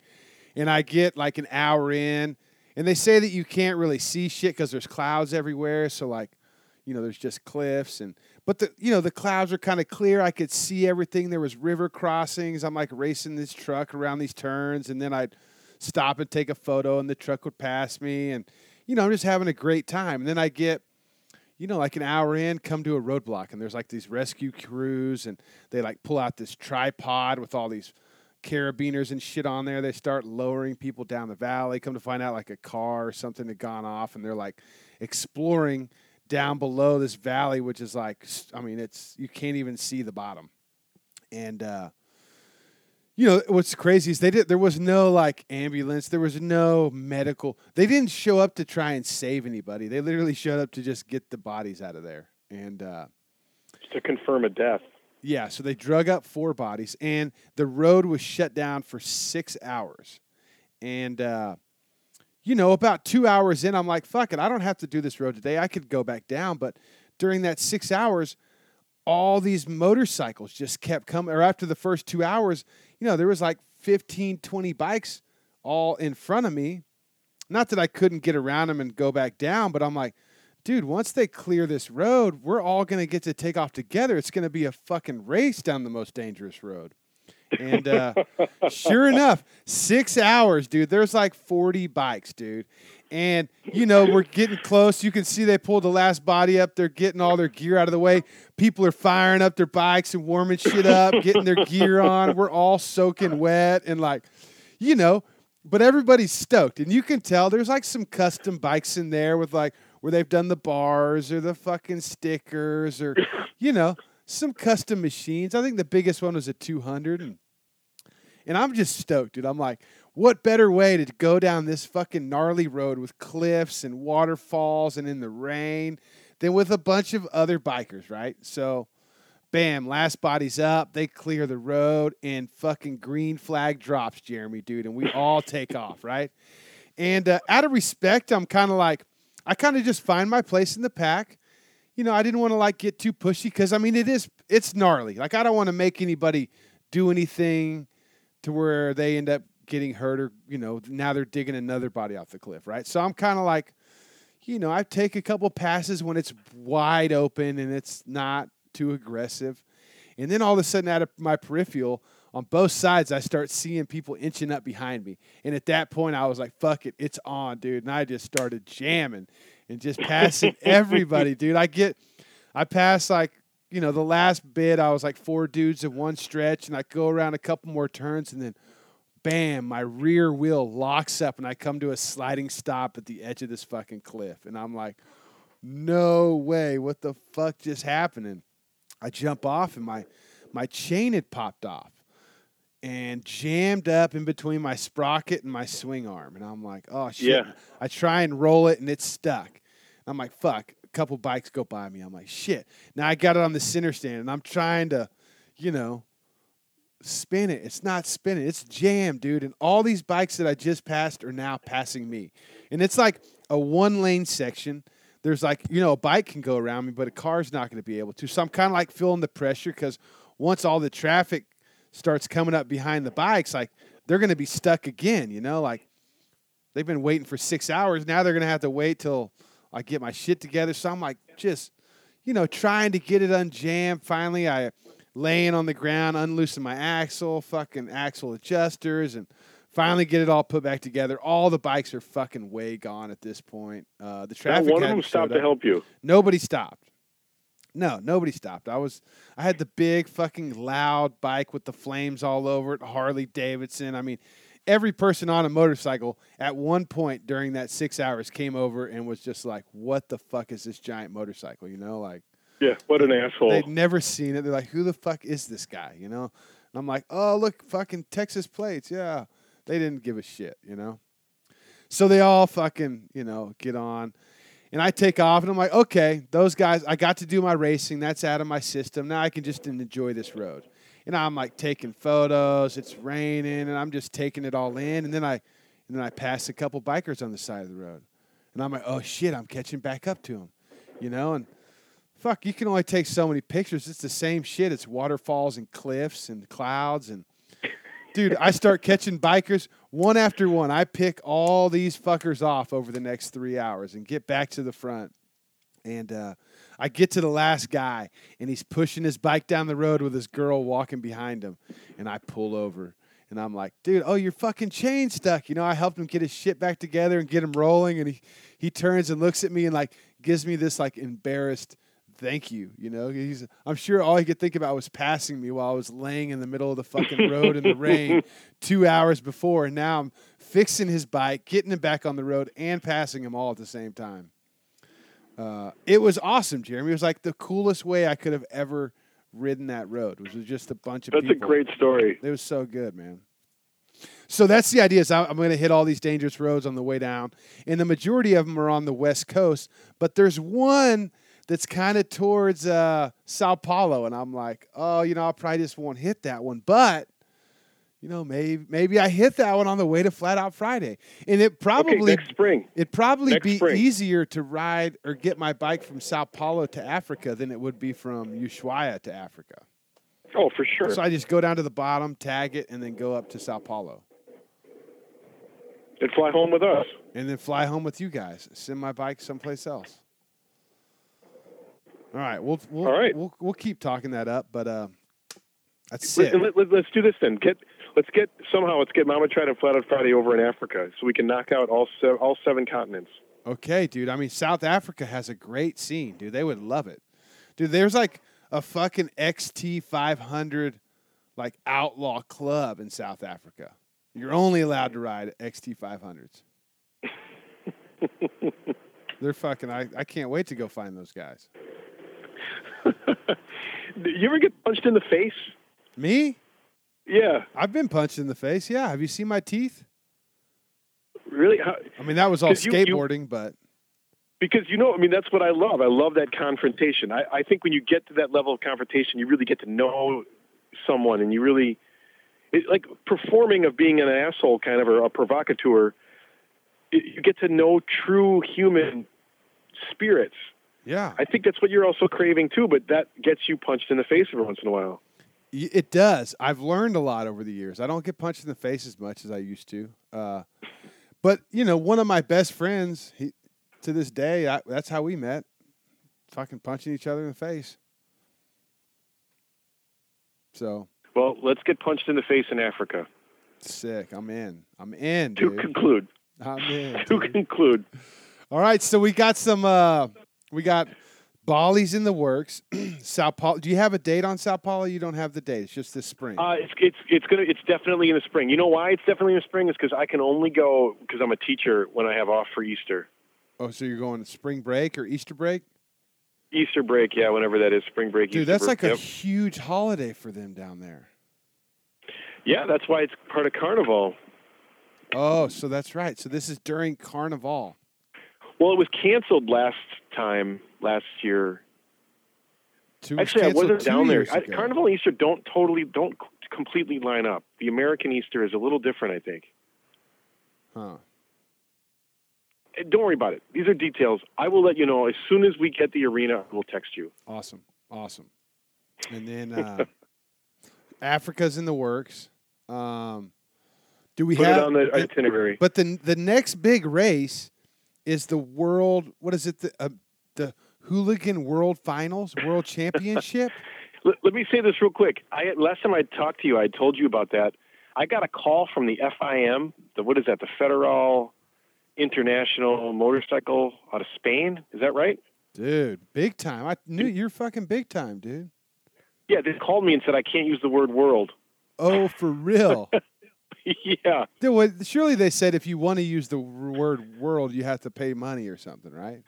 Speaker 1: And I get like an hour in, and they say that you can't really see shit because there's clouds everywhere. So like, you know, there's just cliffs and but the you know the clouds are kind of clear. I could see everything. There was river crossings. I'm like racing this truck around these turns, and then I'd stop and take a photo, and the truck would pass me, and you know I'm just having a great time. And then I get you know, like an hour in, come to a roadblock, and there's like these rescue crews, and they like pull out this tripod with all these carabiners and shit on there. They start lowering people down the valley. Come to find out, like a car or something had gone off, and they're like exploring down below this valley, which is like, I mean, it's you can't even see the bottom. And uh, you know what's crazy is they did. There was no like ambulance. There was no medical. They didn't show up to try and save anybody. They literally showed up to just get the bodies out of there. And uh,
Speaker 2: to confirm a death.
Speaker 1: Yeah, so they drug up four bodies, and the road was shut down for six hours. And, uh, you know, about two hours in, I'm like, fuck it, I don't have to do this road today. I could go back down. But during that six hours, all these motorcycles just kept coming. Or after the first two hours, you know, there was like 15, 20 bikes all in front of me. Not that I couldn't get around them and go back down, but I'm like, dude, once they clear this road, we're all going to get to take off together. It's going to be a fucking race down the most dangerous road. And uh, sure enough, six hours, dude. There's like 40 bikes, dude. And, you know, we're getting close. You can see they pulled the last body up. They're getting all their gear out of the way. People are firing up their bikes and warming shit up, getting their gear on. We're all soaking wet and, like, you know, but everybody's stoked. And you can tell there's like some custom bikes in there with like where they've done the bars or the fucking stickers or, you know, some custom machines. I think the biggest one was a 200. And, and I'm just stoked, dude. I'm like, what better way to go down this fucking gnarly road with cliffs and waterfalls and in the rain than with a bunch of other bikers, right? So, bam, last body's up. They clear the road and fucking green flag drops, Jeremy, dude. And we all take off, right? And uh, out of respect, I'm kind of like, I kind of just find my place in the pack. You know, I didn't want to like get too pushy because I mean, it is, it's gnarly. Like, I don't want to make anybody do anything to where they end up getting hurt or, you know, now they're digging another body off the cliff, right? So I'm kind of like, you know, I take a couple passes when it's wide open and it's not too aggressive. And then all of a sudden, out of my peripheral, on both sides, I start seeing people inching up behind me. And at that point, I was like, fuck it, it's on, dude. And I just started jamming and just passing everybody, dude. I get, I pass like, you know, the last bit, I was like four dudes in one stretch, and I go around a couple more turns, and then bam, my rear wheel locks up, and I come to a sliding stop at the edge of this fucking cliff. And I'm like, no way, what the fuck just happened? And I jump off, and my, my chain had popped off and jammed up in between my sprocket and my swing arm. And I'm like, oh shit.
Speaker 2: Yeah.
Speaker 1: I try and roll it and it's stuck. I'm like, fuck. A couple bikes go by me. I'm like, shit. Now I got it on the center stand and I'm trying to, you know, spin it. It's not spinning. It's jammed, dude. And all these bikes that I just passed are now passing me. And it's like a one lane section. There's like, you know, a bike can go around me, but a car's not going to be able to. So I'm kind of like feeling the pressure because once all the traffic starts coming up behind the bikes, like they're going to be stuck again. You know, like they've been waiting for six hours. Now they're going to have to wait till I get my shit together. So I'm like, just you know, trying to get it unjammed. Finally, I laying on the ground, unloosen my axle, fucking axle adjusters, and finally get it all put back together. All the bikes are fucking way gone at this point. Uh, the traffic.
Speaker 2: Now, one of them stopped to help you.
Speaker 1: Nobody stopped. No, nobody stopped. I was I had the big fucking loud bike with the flames all over it, Harley Davidson. I mean, every person on a motorcycle at one point during that 6 hours came over and was just like, "What the fuck is this giant motorcycle?" You know, like
Speaker 2: Yeah, what an asshole.
Speaker 1: they'd never seen it. They're like, "Who the fuck is this guy?" You know? And I'm like, "Oh, look, fucking Texas plates." Yeah. They didn't give a shit, you know? So they all fucking, you know, get on. And I take off and I'm like, "Okay, those guys, I got to do my racing. That's out of my system. Now I can just enjoy this road." And I'm like taking photos. It's raining and I'm just taking it all in and then I and then I pass a couple bikers on the side of the road. And I'm like, "Oh shit, I'm catching back up to them." You know, and fuck, you can only take so many pictures. It's the same shit. It's waterfalls and cliffs and clouds and dude, I start catching bikers one after one. I pick all these fuckers off over the next three hours and get back to the front. And uh, I get to the last guy, and he's pushing his bike down the road with his girl walking behind him. And I pull over, and I'm like, dude, oh, your fucking chain stuck. You know, I helped him get his shit back together and get him rolling. And he, he turns and looks at me and like gives me this like embarrassed thank you. You know, he's I'm sure all he could think about was passing me while I was laying in the middle of the fucking road in the rain two hours before, and now I'm fixing his bike, getting him back on the road, and passing him all at the same time. Uh, it was awesome, Jeremy. It was like the coolest way I could have ever ridden that road. which was just a bunch of
Speaker 2: That's a great story.
Speaker 1: It was so good, man. So that's the idea. Is I'm going to hit all these dangerous roads on the way down, and the majority of them are on the west coast. But there's one that's kind of towards uh, Sao Paulo, and I'm like, oh, you know, I probably just won't hit that one. But you know, maybe maybe I hit that one on the way to Flat Out Friday, and it
Speaker 2: Okay,
Speaker 1: probably
Speaker 2: next spring.
Speaker 1: It'd probably
Speaker 2: Next
Speaker 1: be
Speaker 2: spring.
Speaker 1: easier to ride or get my bike from Sao Paulo to Africa than it would be from Ushuaia to Africa.
Speaker 2: Oh, for sure.
Speaker 1: So I just go down to the bottom, tag it, and then go up to Sao Paulo.
Speaker 2: And fly home with us.
Speaker 1: And then fly home with you guys. Send my bike someplace else. All right, we'll we'll
Speaker 2: All right.
Speaker 1: we'll, we'll keep talking that up, but uh, that's
Speaker 2: Let,
Speaker 1: it.
Speaker 2: let, let's do this then. Get let's get somehow let's get Mama Tried and Flat Out Friday over in Africa so we can knock out all se- all seven continents.
Speaker 1: Okay, dude. I mean, South Africa has a great scene, dude. They would love it, dude. There's like a fucking XT 500 like outlaw club in South Africa. You're only allowed to ride XT 500s. They're fucking. I, I can't wait to go find those guys.
Speaker 2: you ever get punched in the face?
Speaker 1: Me?
Speaker 2: Yeah,
Speaker 1: I've been punched in the face. Yeah. Have you seen my teeth?
Speaker 2: really? How,
Speaker 1: I mean, that was all
Speaker 2: 'Cause you- you-
Speaker 1: skateboarding, but
Speaker 2: because you know, I mean, that's what I love. I love that confrontation. I, I think when you get to that level of confrontation, you really get to know someone, and you really it, like performing of being an asshole, kind of or a provocateur. it- You get to know true human spirits.
Speaker 1: Yeah,
Speaker 2: I think that's what you're also craving too, but that gets you punched in the face every once in a while.
Speaker 1: It does. I've learned a lot over the years. I don't get punched in the face as much as I used to. Uh, but you know, one of my best friends, he, to this day, I, that's how we met. Fucking punching each other in the face. So
Speaker 2: Well, let's get punched in the face in Africa.
Speaker 1: sick. I'm in. I'm in,
Speaker 2: To
Speaker 1: dude.
Speaker 2: conclude,
Speaker 1: I'm in.
Speaker 2: to conclude,
Speaker 1: All right, so we got some. Uh, we got Bali's in the works. Sao Paulo. Do you have a date on Sao Paulo? You don't have the date. It's just this spring.
Speaker 2: uh, it's it's it's gonna it's definitely in the spring. You know why it's definitely in the spring is because I can only go because I'm a teacher when I have off for Easter.
Speaker 1: oh, so you're going to spring break or Easter break?
Speaker 2: Easter break, yeah, whenever that is, spring break.
Speaker 1: Dude,
Speaker 2: Easter
Speaker 1: that's
Speaker 2: break,
Speaker 1: like a
Speaker 2: yep.
Speaker 1: huge holiday for them down there.
Speaker 2: yeah. That's why it's part of Carnival.
Speaker 1: Oh, so that's right. So this is during Carnival.
Speaker 2: Well, it was canceled last time last year.
Speaker 1: Two
Speaker 2: Actually, I wasn't down there. I. Carnival and Easter don't totally don't completely line up. The American Easter is a little different, I think.
Speaker 1: Huh.
Speaker 2: Eh, Don't worry about it. These are details. I will let you know as soon as we get the arena. We'll text you.
Speaker 1: Awesome. Awesome. And then uh, Africa's in the works. Um, do we
Speaker 2: Put
Speaker 1: have
Speaker 2: it on the itinerary.
Speaker 1: But the the next big race is the world. What is it? The uh, the hooligan world finals, world championship.
Speaker 2: let, let me say this real quick. I last time I talked to you, I told you about that. I got a call from the FIM. The what is that? The Federal International Motorcycle out of Spain. Is that right?
Speaker 1: Dude, big time. I knew you're fucking big time, dude.
Speaker 2: Yeah, they called me and said I can't use the word world.
Speaker 1: Oh, for real?
Speaker 2: yeah.
Speaker 1: Surely they said if you want to use the word world, you have to pay money or something, right?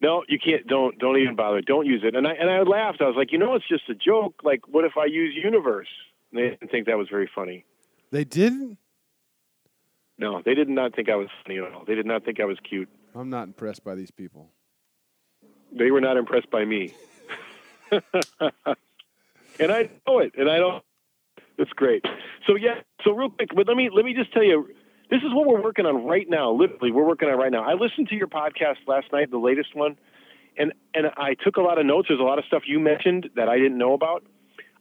Speaker 2: No, you can't. Don't don't even bother. Don't use it. And I and I laughed. I was like, you know, it's just a joke. Like, what if I use universe? And they didn't think that was very funny.
Speaker 1: They didn't.
Speaker 2: No, they did not think I was funny at all. They did not think I was cute.
Speaker 1: I'm not impressed by these people.
Speaker 2: They were not impressed by me. and I know it, and I don't. It's great. So yeah. So real quick, but let me let me just tell you, this is what we're working on right now. Literally, we're working on right now. I listened to your podcast last night, the latest one, and and I took a lot of notes. There's a lot of stuff you mentioned that I didn't know about.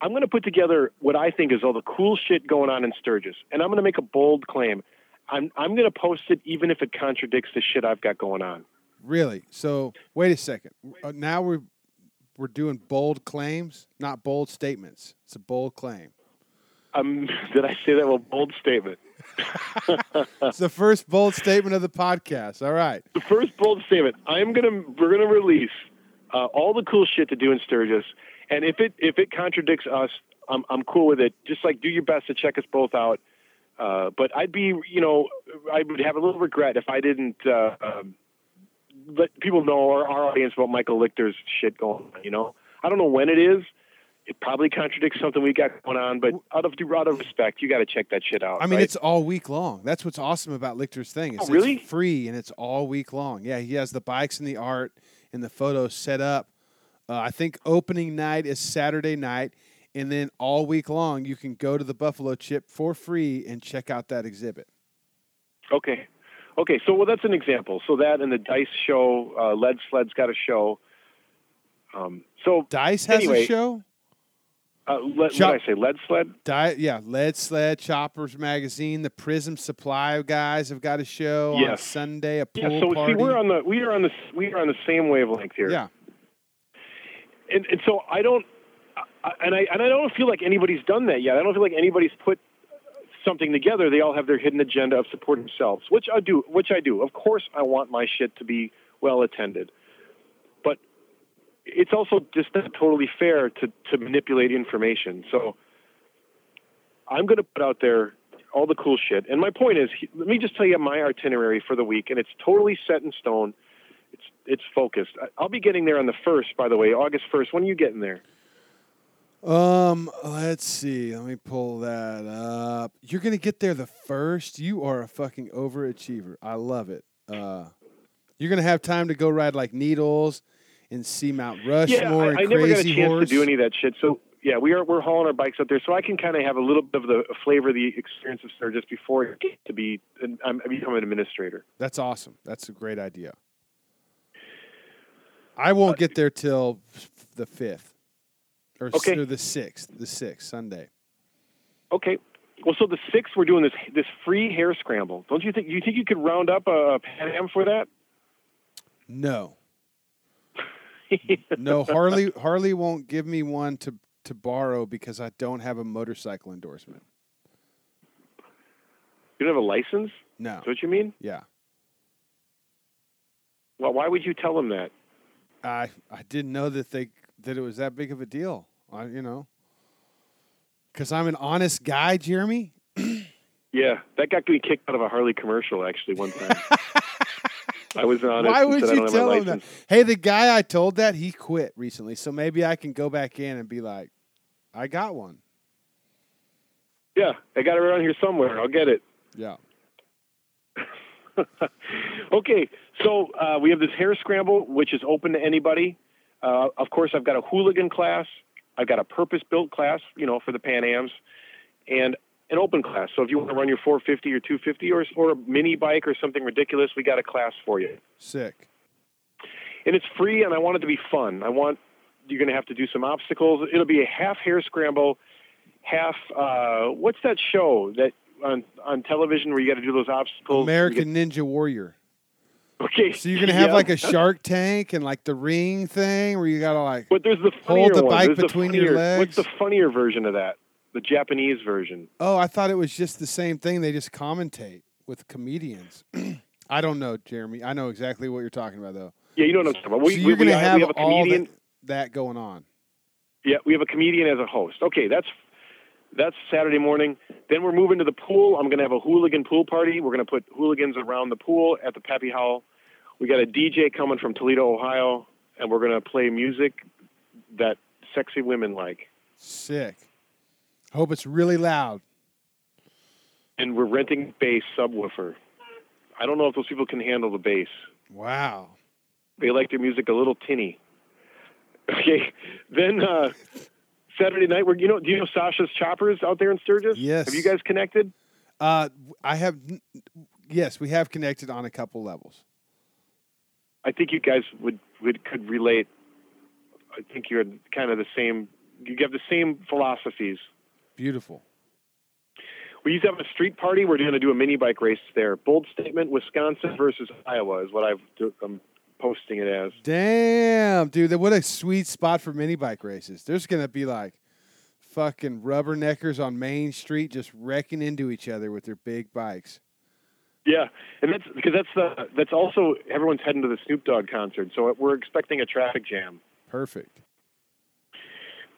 Speaker 2: I'm going to put together what I think is all the cool shit going on in Sturgis, and I'm going to make a bold claim. I'm I'm going to post it even if it contradicts the shit I've got going on.
Speaker 1: Really? So wait a second. Uh, now we're we're doing bold claims, not bold statements. It's a bold claim.
Speaker 2: Um, did I say that? Well, bold statement.
Speaker 1: it's the first bold statement of the podcast. All right.
Speaker 2: The first bold statement. I'm gonna we're gonna release uh, all the cool shit to do in Sturgis, and if it if it contradicts us, I'm I'm cool with it. Just like do your best to check us both out. Uh, but I'd be, you know, I would have a little regret if I didn't uh, um, let people know or our audience about Michael Lichter's shit going on. You know, I don't know when it is it probably contradicts something we got going on, but out of out of respect, you got to check that shit out.
Speaker 1: I mean,
Speaker 2: right?
Speaker 1: it's all week long. That's what's awesome about Lichter's thing.
Speaker 2: oh, really?
Speaker 1: It's free and it's all week long. Yeah, he has the bikes and the art and the photos set up. Uh, I think opening night is Saturday night, and then all week long you can go to the Buffalo Chip for free and check out that exhibit.
Speaker 2: Okay, okay. So well, that's an example. So that and the Dice show, uh, Lead Sled's got a show. Um, so
Speaker 1: Dice has
Speaker 2: anyway,
Speaker 1: a show.
Speaker 2: Uh, le- Chop- what did I say? Lead Sled?
Speaker 1: Di- yeah, Lead Sled, Choppers Magazine, the Prism Supply guys have got a show
Speaker 2: yes.
Speaker 1: on Sunday. A pool
Speaker 2: yeah, so
Speaker 1: party.
Speaker 2: see, we're on the we are on the we are on the same wavelength here.
Speaker 1: Yeah,
Speaker 2: and and so I don't, I, and I and I don't feel like anybody's done that yet. I don't feel like anybody's put something together. They all have their hidden agenda of supporting themselves, which I do. Which I do. Of course, I want my shit to be well attended it's also just not totally fair to, to manipulate information. So I'm going to put out there all the cool shit. And my point is, let me just tell you my itinerary for the week, and it's totally set in stone. It's it's focused. I'll be getting there on the first, by the way, August first. When are you getting there?
Speaker 1: Um, let's see. Let me pull that up. You're gonna get there the first. You are a fucking overachiever. I love it. Uh, you're gonna have time to go ride like needles and see Mount Rushmore.
Speaker 2: Yeah, I, I never got a chance
Speaker 1: Horse.
Speaker 2: to do any of that shit. So yeah, we are we're hauling our bikes up there, so I can kind of have a little bit of the flavor of the experience of Sturgis before to be I'm I become an administrator.
Speaker 1: That's awesome. That's a great idea. I won't get there till the fifth, or,
Speaker 2: okay.
Speaker 1: the sixth. The sixth Sunday.
Speaker 2: Okay. Well, so the sixth, we're doing this this free hare scramble. Don't you think? You think you could round up a Pan Am for that?
Speaker 1: No. no, Harley Harley won't give me one to to borrow because I don't have a motorcycle endorsement.
Speaker 2: You don't have a license?
Speaker 1: No.
Speaker 2: Is what you mean?
Speaker 1: Yeah.
Speaker 2: Well, why would you tell them that?
Speaker 1: I I didn't know that they that it was that big of a deal. I you know. Cuz I'm an honest guy, Jeremy.
Speaker 2: yeah, that got me kicked out of a Harley commercial actually one time. I was honest.
Speaker 1: Why would you tell him
Speaker 2: that?
Speaker 1: Hey, the guy I told that he quit recently, so maybe I can go back in and be like, I got one.
Speaker 2: Yeah, I got it around here somewhere. I'll get it.
Speaker 1: Yeah.
Speaker 2: okay, so uh, we have this hare scramble, which is open to anybody. Uh, of course, I've got a hooligan class. I've got a purpose-built class, you know, for the Pan Ams, and an open class. So if you want to run your 450 or 250 or or a mini bike or something ridiculous, we got a class for you.
Speaker 1: Sick.
Speaker 2: And it's free, and I want it to be fun. I want you're going to have to do some obstacles. It'll be a half hare scramble, half. Uh, what's that show that on on television where you got to do those obstacles?
Speaker 1: American Ninja Warrior.
Speaker 2: Okay.
Speaker 1: So you're gonna have
Speaker 2: yeah.
Speaker 1: like a Shark Tank and like the ring thing where you gotta like
Speaker 2: But there's the
Speaker 1: hold the
Speaker 2: one.
Speaker 1: bike
Speaker 2: There's the
Speaker 1: between your legs.
Speaker 2: What's the funnier version of that? The Japanese version.
Speaker 1: oh I thought it was just the same thing. They just commentate with comedians. I don't know, Jeremy. I know exactly what you're talking about though.
Speaker 2: Yeah, you know what I'm talking about. we,
Speaker 1: so you're gonna
Speaker 2: we,
Speaker 1: have,
Speaker 2: have a comedian.
Speaker 1: that, that going on.
Speaker 2: Yeah, we have a comedian as a host. Okay, that's that's Saturday morning. Then we're moving to the pool. I'm going to have a hooligan pool party. We're going to put hooligans around the pool at the Pappy Hoel. We got a DJ coming from Toledo, Ohio, and we're going to play music that sexy women like.
Speaker 1: Sick. I hope it's really loud.
Speaker 2: And we're renting bass subwoofer. I don't know if those people can handle the bass.
Speaker 1: Wow.
Speaker 2: They like their music a little tinny. Okay, then uh, Saturday night, we're you know do you know Sasha's Choppers out there in Sturgis?
Speaker 1: Yes.
Speaker 2: Have you guys connected?
Speaker 1: Uh, I have. Yes, we have connected on a couple levels.
Speaker 2: I think you guys would, would could relate. I think you're kind of the same. You have the same philosophies.
Speaker 1: Beautiful.
Speaker 2: We used to have a street party. We're going to do a mini bike race there. Bold statement: Wisconsin versus Iowa is what I've I'm posting it as.
Speaker 1: Damn, dude, what a sweet spot for mini bike races. There's gonna be like fucking rubberneckers on Main Street just wrecking into each other with their big bikes.
Speaker 2: Yeah, and that's because that's the that's also everyone's heading to the Snoop Dogg concert, so we're expecting a traffic jam.
Speaker 1: Perfect.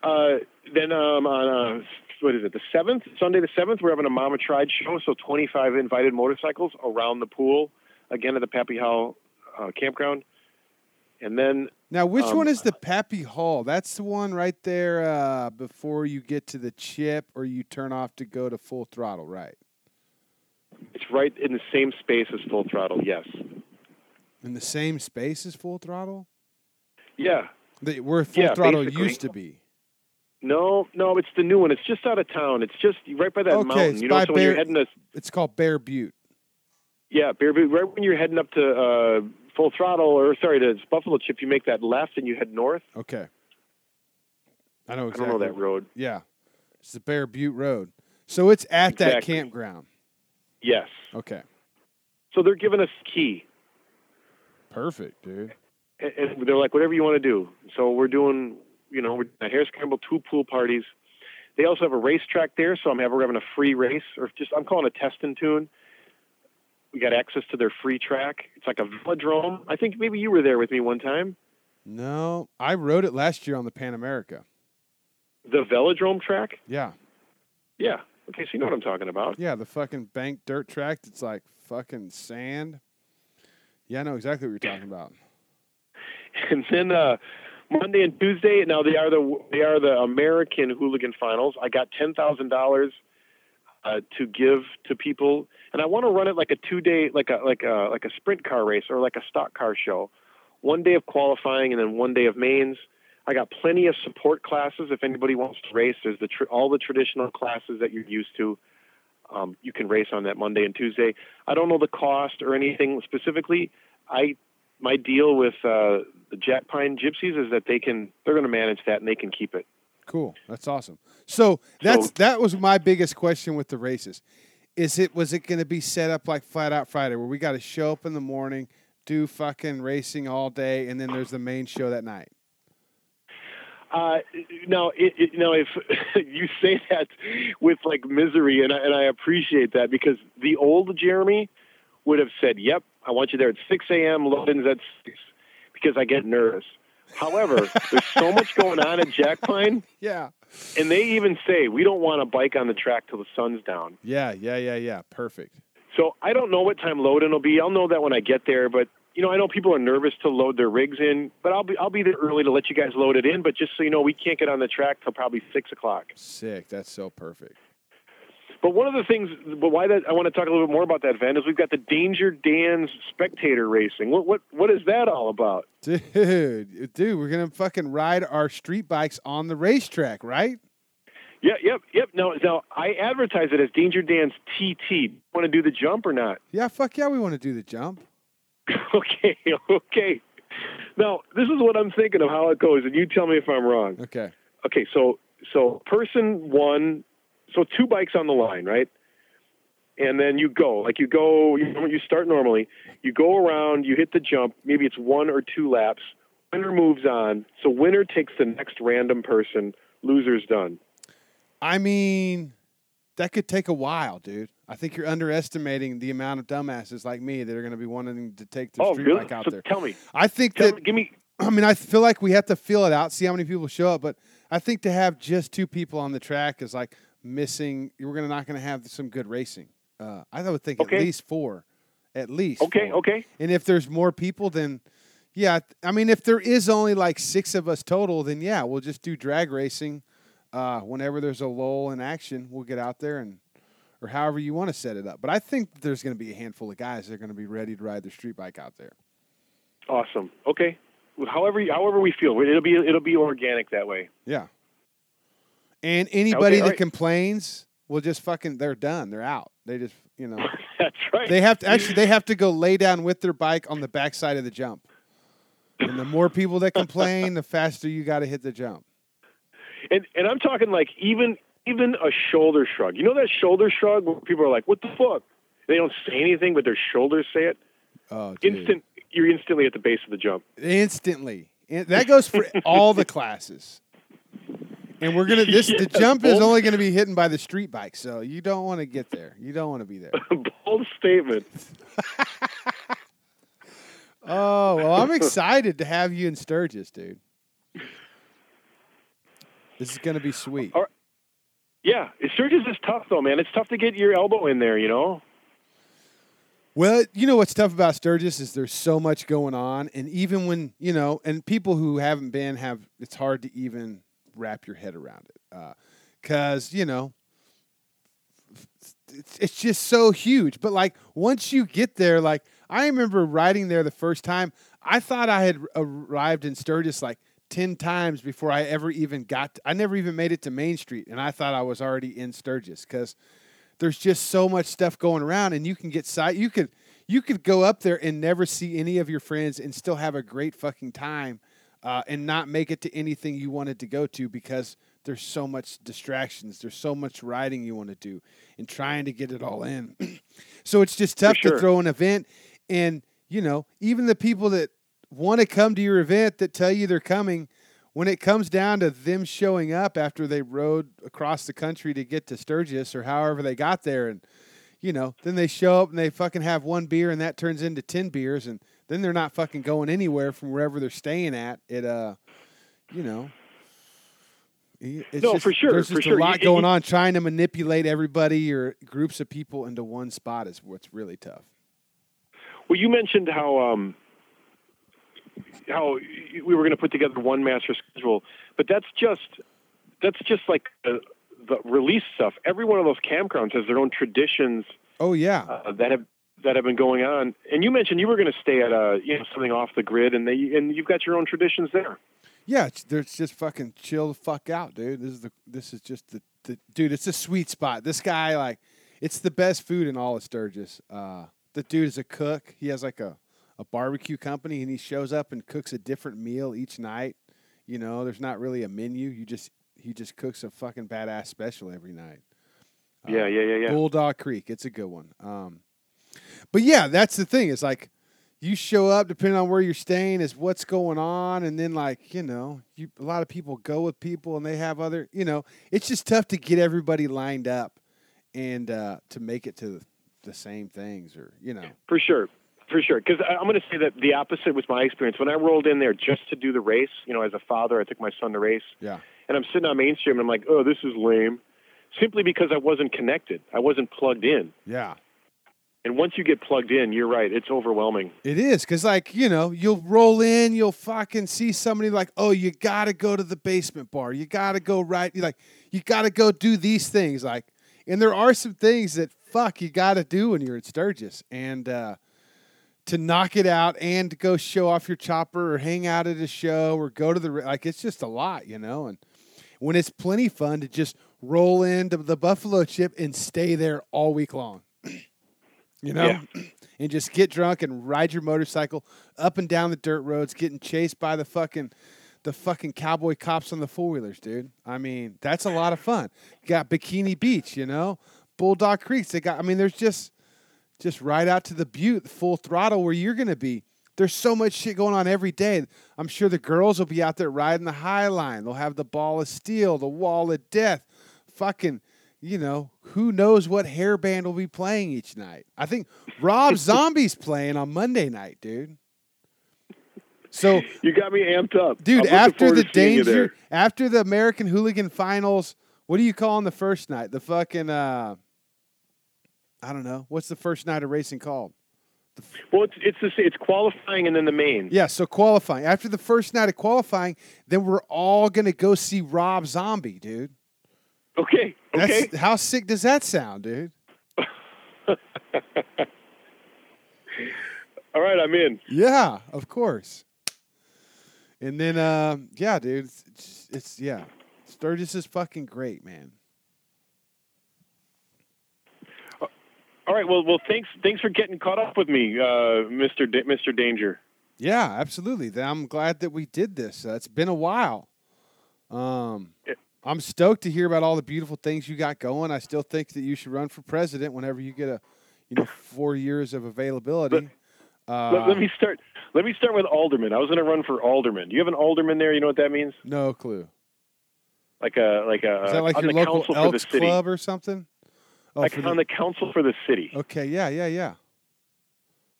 Speaker 2: Uh, then um, on uh, what is it? The seventh, Sunday the seventh, we're having a Mama Tried show. So twenty five invited motorcycles around the pool, again at the Pappy Hoel uh, campground. And then
Speaker 1: Now, which
Speaker 2: Um,
Speaker 1: one is the Pappy Hoel? That's the one right there uh, before you get to the chip or you turn off to go to full throttle, right?
Speaker 2: it's right in the same space as Full Throttle. Yes.
Speaker 1: In the same space as full throttle?
Speaker 2: Yeah.
Speaker 1: The, where full
Speaker 2: Yeah,
Speaker 1: throttle
Speaker 2: basically.
Speaker 1: used to be.
Speaker 2: No, no, it's the new one. It's just out of town. It's just right by that
Speaker 1: Okay,
Speaker 2: mountain.
Speaker 1: it's
Speaker 2: You know, so when you're heading to
Speaker 1: It's called Bear Butte.
Speaker 2: yeah, Bear Butte, right when you're heading up to uh, Full Throttle, or sorry, to Buffalo Chip, you make that left and you head north.
Speaker 1: Okay. I know
Speaker 2: I don't know that road.
Speaker 1: Yeah. It's the Bear Butte Road. So it's at that campground.
Speaker 2: Yes.
Speaker 1: Okay.
Speaker 2: So they're giving us key.
Speaker 1: Perfect, dude.
Speaker 2: and they're like, whatever you want to do. So we're doing, you know, we're a hare scramble, two pool parties. They also have a racetrack there, so I'm having, having a free race, or just I'm calling a test and tune. We got access to their free track. It's like a velodrome. I think maybe you were there with me one time.
Speaker 1: No, I rode it last year on the Pan America.
Speaker 2: The velodrome track.
Speaker 1: Yeah.
Speaker 2: Yeah. Okay, so you know what I'm talking about.
Speaker 1: Yeah, the fucking bank dirt track It's like fucking sand. Yeah, I know exactly what you're talking about.
Speaker 2: And then uh, Monday and Tuesday. Now they are the they are the American Hooligan Finals. I got ten thousand dollars uh, to give to people, and I want to run it like a two day, like a like a like a sprint car race or like a stock car show. One day of qualifying and then one day of mains. I got plenty of support classes if anybody wants to race. There's the tr- all the traditional classes that you're used to. Um, you can race on that Monday and Tuesday. I don't know the cost or anything specifically. I my deal with uh, the Jack Pine Gypsies is that they can they're going to manage that and they can keep it.
Speaker 1: Cool. That's awesome. So that's
Speaker 2: So-
Speaker 1: that was my biggest question with the races. Is it was it going to be set up like Flat Out Friday where we got to show up in the morning, do fucking racing all day, and then there's the main show that night?
Speaker 2: Uh, now, it, it, now, if you say that with like misery, and I, and I appreciate that because the old Jeremy would have said, "Yep, I want you there at 6 a.m. Loadings at 6," because I get nervous. However, there's so much going on at Jack Pine,
Speaker 1: Yeah.
Speaker 2: and they even say we don't want a bike on the track till the sun's down.
Speaker 1: Yeah, yeah, yeah, yeah. Perfect.
Speaker 2: So I don't know what time loading will be. I'll know that when I get there. But you know, I know people are nervous to load their rigs in, but I'll be I'll be there early to let you guys load it in. But just so you know, we can't get on the track till probably six o'clock.
Speaker 1: Sick. That's so perfect.
Speaker 2: But one of the things, but why that I want to talk a little bit more about that event is we've got the Danger Dan's spectator racing. What what what is that all about?
Speaker 1: Dude, dude, we're gonna fucking ride our street bikes on the racetrack, right?
Speaker 2: Yeah, yep, yep. Now, now I advertise it as Danger Dan's TT. Want to do the jump or not?
Speaker 1: Yeah, fuck yeah, we want to do the jump.
Speaker 2: okay, okay. Now, this is what I'm thinking of how it goes, and you tell me if I'm wrong.
Speaker 1: Okay.
Speaker 2: Okay, so so person one so two bikes on the line, right? And then you go, like you go, you, you start normally. You go around, you hit the jump. Maybe it's one or two laps. Winner moves on. So winner takes the next random person. Loser's done.
Speaker 1: I mean, that could take a while, dude. I think you're underestimating the amount of dumbasses like me that are going to be wanting to take the
Speaker 2: oh,
Speaker 1: street
Speaker 2: really?
Speaker 1: bike out
Speaker 2: so
Speaker 1: there.
Speaker 2: tell me.
Speaker 1: I think
Speaker 2: Tell,
Speaker 1: that
Speaker 2: give me.
Speaker 1: I mean, I feel like we have to feel it out, see how many people show up. But I think to have just two people on the track is like missing. We're gonna not going to have some good racing. Uh, I would think
Speaker 2: Okay.
Speaker 1: at least four, at least.
Speaker 2: Okay,
Speaker 1: four.
Speaker 2: okay.
Speaker 1: And if there's more people, then yeah. I mean, if there is only like six of us total, then yeah, we'll just do drag racing. Uh, whenever there's a lull in action, we'll get out there and, or however you want to set it up. But I think there's going to be a handful of guys that are going to be ready to ride their street bike out there.
Speaker 2: Awesome. Okay. However, however we feel, it'll be it'll be organic that way.
Speaker 1: Yeah. And anybody
Speaker 2: Okay,
Speaker 1: that
Speaker 2: alright.
Speaker 1: complains will just fucking they're done. They're out. They just you know
Speaker 2: That's right.
Speaker 1: they have to actually they have to go lay down with their bike on the backside of the jump. And the more people that complain, the faster you got to hit the jump.
Speaker 2: And and I'm talking like even even a shoulder shrug. You know that shoulder shrug where people are like, "What the fuck?" They don't say anything, but their shoulders say it.
Speaker 1: Oh, dude.
Speaker 2: Instant. You're instantly at the base of the jump.
Speaker 1: instantly. And that goes for all the classes. And we're gonna this the
Speaker 2: Yeah,
Speaker 1: jump is only gonna be hidden by the street bike, so you don't want to get there. You don't want to be there.
Speaker 2: Bold statement.
Speaker 1: Oh well, I'm excited to have you in Sturgis, dude. This is gonna be sweet.
Speaker 2: Right. Yeah, Sturgis is tough though, man. It's tough to get your elbow in there. You know.
Speaker 1: Well, you know what's tough about Sturgis is there's so much going on, and even when you know, and people who haven't been have, it's hard to even wrap your head around it, uh, because you know, it's, it's just so huge. But like once you get there, like I remember riding there the first time, I thought I had arrived in Sturgis like. 10 times before I ever even got to, I never even made it to Main Street and I thought I was already in Sturgis cuz there's just so much stuff going around and you can get side you could you could go up there and never see any of your friends and still have a great fucking time uh, and not make it to anything you wanted to go to because there's so much distractions there's so much riding you want to do and trying to get it all in so it's just tough
Speaker 2: sure.
Speaker 1: to throw an event and you know even the people that want to come to your event that tell you they're coming when it comes down to them showing up after they rode across the country to get to Sturgis or however they got there and you know then they show up and they fucking have one beer and that turns into 10 beers and then they're not fucking going anywhere from wherever they're staying at it uh you know it's
Speaker 2: No,
Speaker 1: just-
Speaker 2: for sure,
Speaker 1: There's
Speaker 2: for
Speaker 1: just
Speaker 2: sure.
Speaker 1: a lot
Speaker 2: You-
Speaker 1: going on. Trying to manipulate everybody or groups of people into one spot is what's really tough.
Speaker 2: Well, you mentioned how um, how we were going to put together one master schedule, but that's just that's just like the, the release stuff. Every one of those campgrounds has their own traditions
Speaker 1: Oh yeah,
Speaker 2: uh, that have that have been going on. And you mentioned you were going to stay at a you know something off the grid, and they and you've got your own traditions there.
Speaker 1: Yeah, it's, there's just fucking chill the fuck out, dude. This is the this is just the, the dude. It's a sweet spot. This guy like, it's the best food in all of Sturgis. Uh, the dude is a cook. He has like a a barbecue company, and he shows up and cooks a different meal each night. You know, there's not really a menu. You just he just cooks a fucking badass special every night. Uh,
Speaker 2: yeah, yeah, yeah, yeah.
Speaker 1: Bulldog Creek. It's a good one. Um, but yeah, that's the thing. It's like you show up depending on where you're staying is what's going on, and then like you know, you a lot of people go with people and they have other. You know, it's just tough to get everybody lined up and uh, to make it to the same things, or you know.
Speaker 2: For sure. For sure. Because I'm going to say that the opposite was my experience. When I rolled in there just to do the race, you know, as a father, I took my son to race,
Speaker 1: Yeah.
Speaker 2: and I'm sitting on Main Street and I'm like, oh, this is lame. Simply because I wasn't connected. I wasn't plugged in.
Speaker 1: Yeah.
Speaker 2: And once you get plugged in, you're right. It's overwhelming.
Speaker 1: It is because, like, you know, you'll roll in, you'll fucking see somebody like, oh, you gotta go to the basement bar, you gotta go right, you like, you gotta go do these things, like, and there are some things that fuck you gotta do when you're at Sturgis, and uh, to knock it out and to go show off your chopper or hang out at a show or go to the like, it's just a lot, you know, and when it's plenty fun to just roll into the Buffalo Chip and stay there all week long. You know,
Speaker 2: Yeah.
Speaker 1: and just get drunk and ride your motorcycle up and down the dirt roads, getting chased by the fucking the fucking cowboy cops on the four wheelers, dude. I mean, that's a lot of fun. You got Bikini Beach, you know, Bulldog Creeks. They got. I mean, there's just just right out to the Butte, full throttle, where you're gonna be. There's so much shit going on every day. I'm sure the girls will be out there riding the high line. They'll have the ball of steel, the wall of death, fucking you know, who knows what hairband will be playing each night. I think Rob Zombie's playing on Monday night, dude. So
Speaker 2: you got me amped up,
Speaker 1: dude. After the danger, after the American Hooligan Finals, what do you call on the first night? The fucking, uh, I don't know. What's the first night of racing called?
Speaker 2: Well, it's it's the, it's qualifying and then the main.
Speaker 1: Yeah, so qualifying. After the first night of qualifying, then we're all gonna go see Rob Zombie, dude.
Speaker 2: Okay. Okay.
Speaker 1: That's, how sick does that sound, dude?
Speaker 2: all right, I'm in.
Speaker 1: Yeah, of course. And then, uh, yeah, dude, it's, it's, it's yeah, Sturgis is fucking great, man.
Speaker 2: All right, well, well, thanks, thanks for getting caught up with me, uh, Mister D- Mister Danger.
Speaker 1: Yeah, absolutely. I'm glad that we did this. Uh, it's been a while. Um, I'm stoked to hear about all the beautiful things you got going. I still think that you should run for president whenever you get a, you know, four years of availability.
Speaker 2: But, uh, let, let, me start. Let me start with alderman. I was going to run for alderman. Do you have an alderman there? You know what that means?
Speaker 1: No clue.
Speaker 2: Like a like a
Speaker 1: is that like your local Elks club or something?
Speaker 2: Oh, like on the, the council for the city.
Speaker 1: Okay, yeah, yeah, yeah.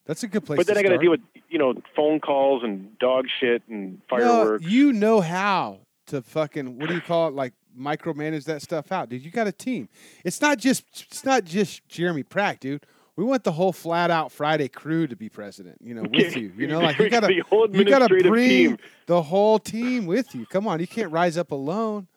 Speaker 1: That's a good place.
Speaker 2: But then
Speaker 1: I
Speaker 2: got to deal with you know phone calls and dog shit and fireworks.
Speaker 1: No, you know how to fucking what do you call it? Like micromanage that stuff out, dude. You got a team. It's not just it's not just Jeremy Prach, dude. We want the whole flat out Friday crew to be president, you know, with you. You know, like you gotta you gotta bring team. the whole team with you. Come on, you can't rise up alone.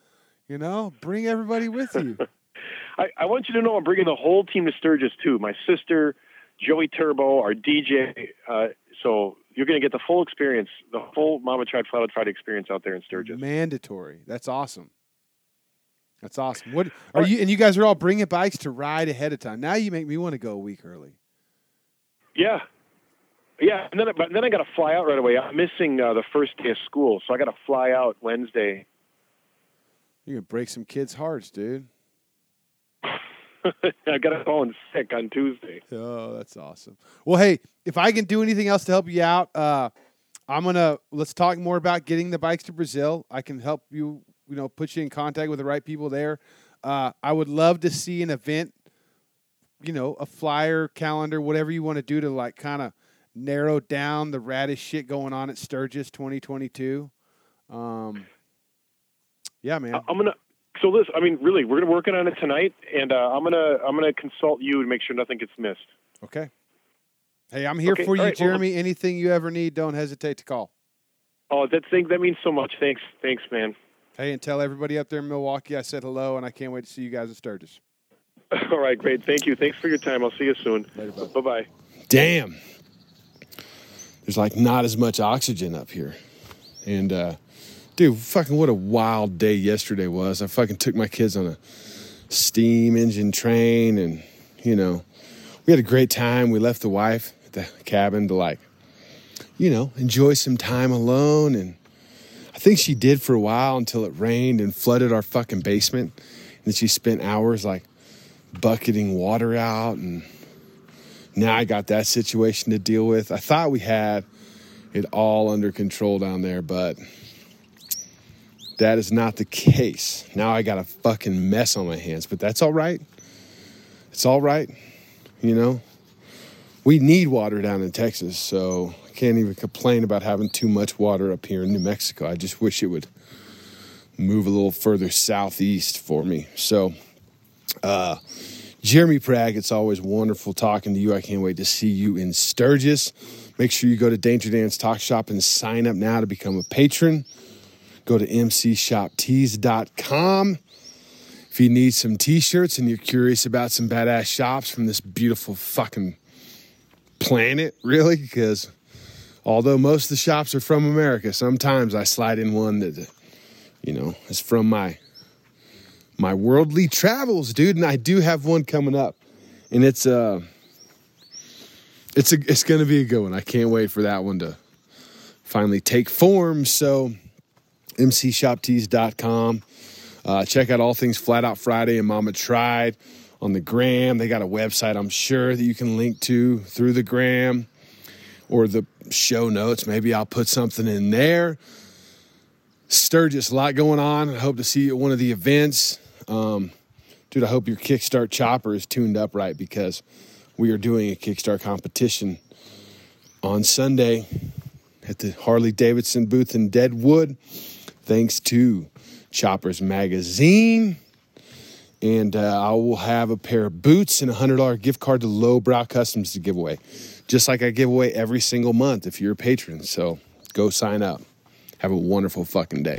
Speaker 1: You know, bring everybody with you.
Speaker 2: I, I want you to know I'm bringing the whole team to Sturgis too. My sister, Joey Turbo, our DJ. Uh, so you're going to get the full experience, the full Mama Tried Flat Out Friday experience out there in Sturgis.
Speaker 1: Mandatory. That's awesome. That's awesome. What are you? And you guys are all bringing bikes to ride ahead of time. Now you make me want to go a week early.
Speaker 2: Yeah, yeah. And then, but then I got to fly out right away. I'm missing uh, the first day of school, so I got to fly out Wednesday.
Speaker 1: You're gonna break some kids' hearts, dude.
Speaker 2: I got to call in sick on Tuesday.
Speaker 1: Oh, that's awesome. Well, hey, if I can do anything else to help you out, uh, I'm gonna let's talk more about getting the bikes to Brazil. I can help you you know put you in contact with the right people there. Uh, I would love to see an event, you know, a flyer, calendar, whatever you want to do to like kind of narrow down the raddest shit going on at Sturgis 2022. Um, yeah, man.
Speaker 2: I'm gonna. So listen, I mean, really, we're gonna working on it tonight, and uh, I'm gonna I'm gonna consult you to make sure nothing gets missed.
Speaker 1: Okay. Hey, I'm here okay. for you, right. Jeremy. Well, Anything you ever need, don't hesitate to call.
Speaker 2: Oh, that thing that means so much. Thanks, thanks, man.
Speaker 1: Hey, and tell everybody up there in Milwaukee I said hello, and I can't wait to see you guys at Sturgis.
Speaker 2: All right, great. Thank you. Thanks for your time. I'll see you soon. Bye bye.
Speaker 3: Damn. There's like not as much oxygen up here. And, uh, dude, fucking what a wild day yesterday was. I fucking took my kids on a steam engine train, and, you know, we had a great time. We left the wife at the cabin to, like, you know, enjoy some time alone and I think she did for a while until it rained and flooded our fucking basement. And she spent hours like bucketing water out. And now I got that situation to deal with. I thought we had it all under control down there, but that is not the case. Now I got a fucking mess on my hands, but that's all right. It's all right. You know, we need water down in Texas, so I can't even complain about having too much water up here in New Mexico. I just wish it would move a little further southeast for me. So, uh, Jeremy Prach, it's always wonderful talking to you. I can't wait to see you in Sturgis. Make sure you go to Danger Dan's Talk Shop and sign up now to become a patron. Go to mcshoptees.com. If you need some t shirts and you're curious about some badass shops from this beautiful fucking planet, really, because although most of the shops are from America, sometimes I slide in one that, you know, is from my my worldly travels, dude. And I do have one coming up, and it's uh, it's a it's gonna be a good one. I can't wait for that one to finally take form. So,
Speaker 1: mcshoptees.com. Uh, check out all things Flat Out Friday and Mama Tried on the gram. They got a website, I'm sure, that you can link to through the gram or the show notes. Maybe I'll put something in there. Sturgis, a lot going on. I hope to see you at one of the events. Um, dude, I hope your Kickstart chopper is tuned up right because we are doing a Kickstart competition on Sunday at the Harley Davidson booth in Deadwood, thanks to Choppers Magazine. And uh, I will have a pair of boots and a $100 gift card to Lowbrow Customs to give away, just like I give away every single month if you're a patron. So go sign up. Have a wonderful fucking day.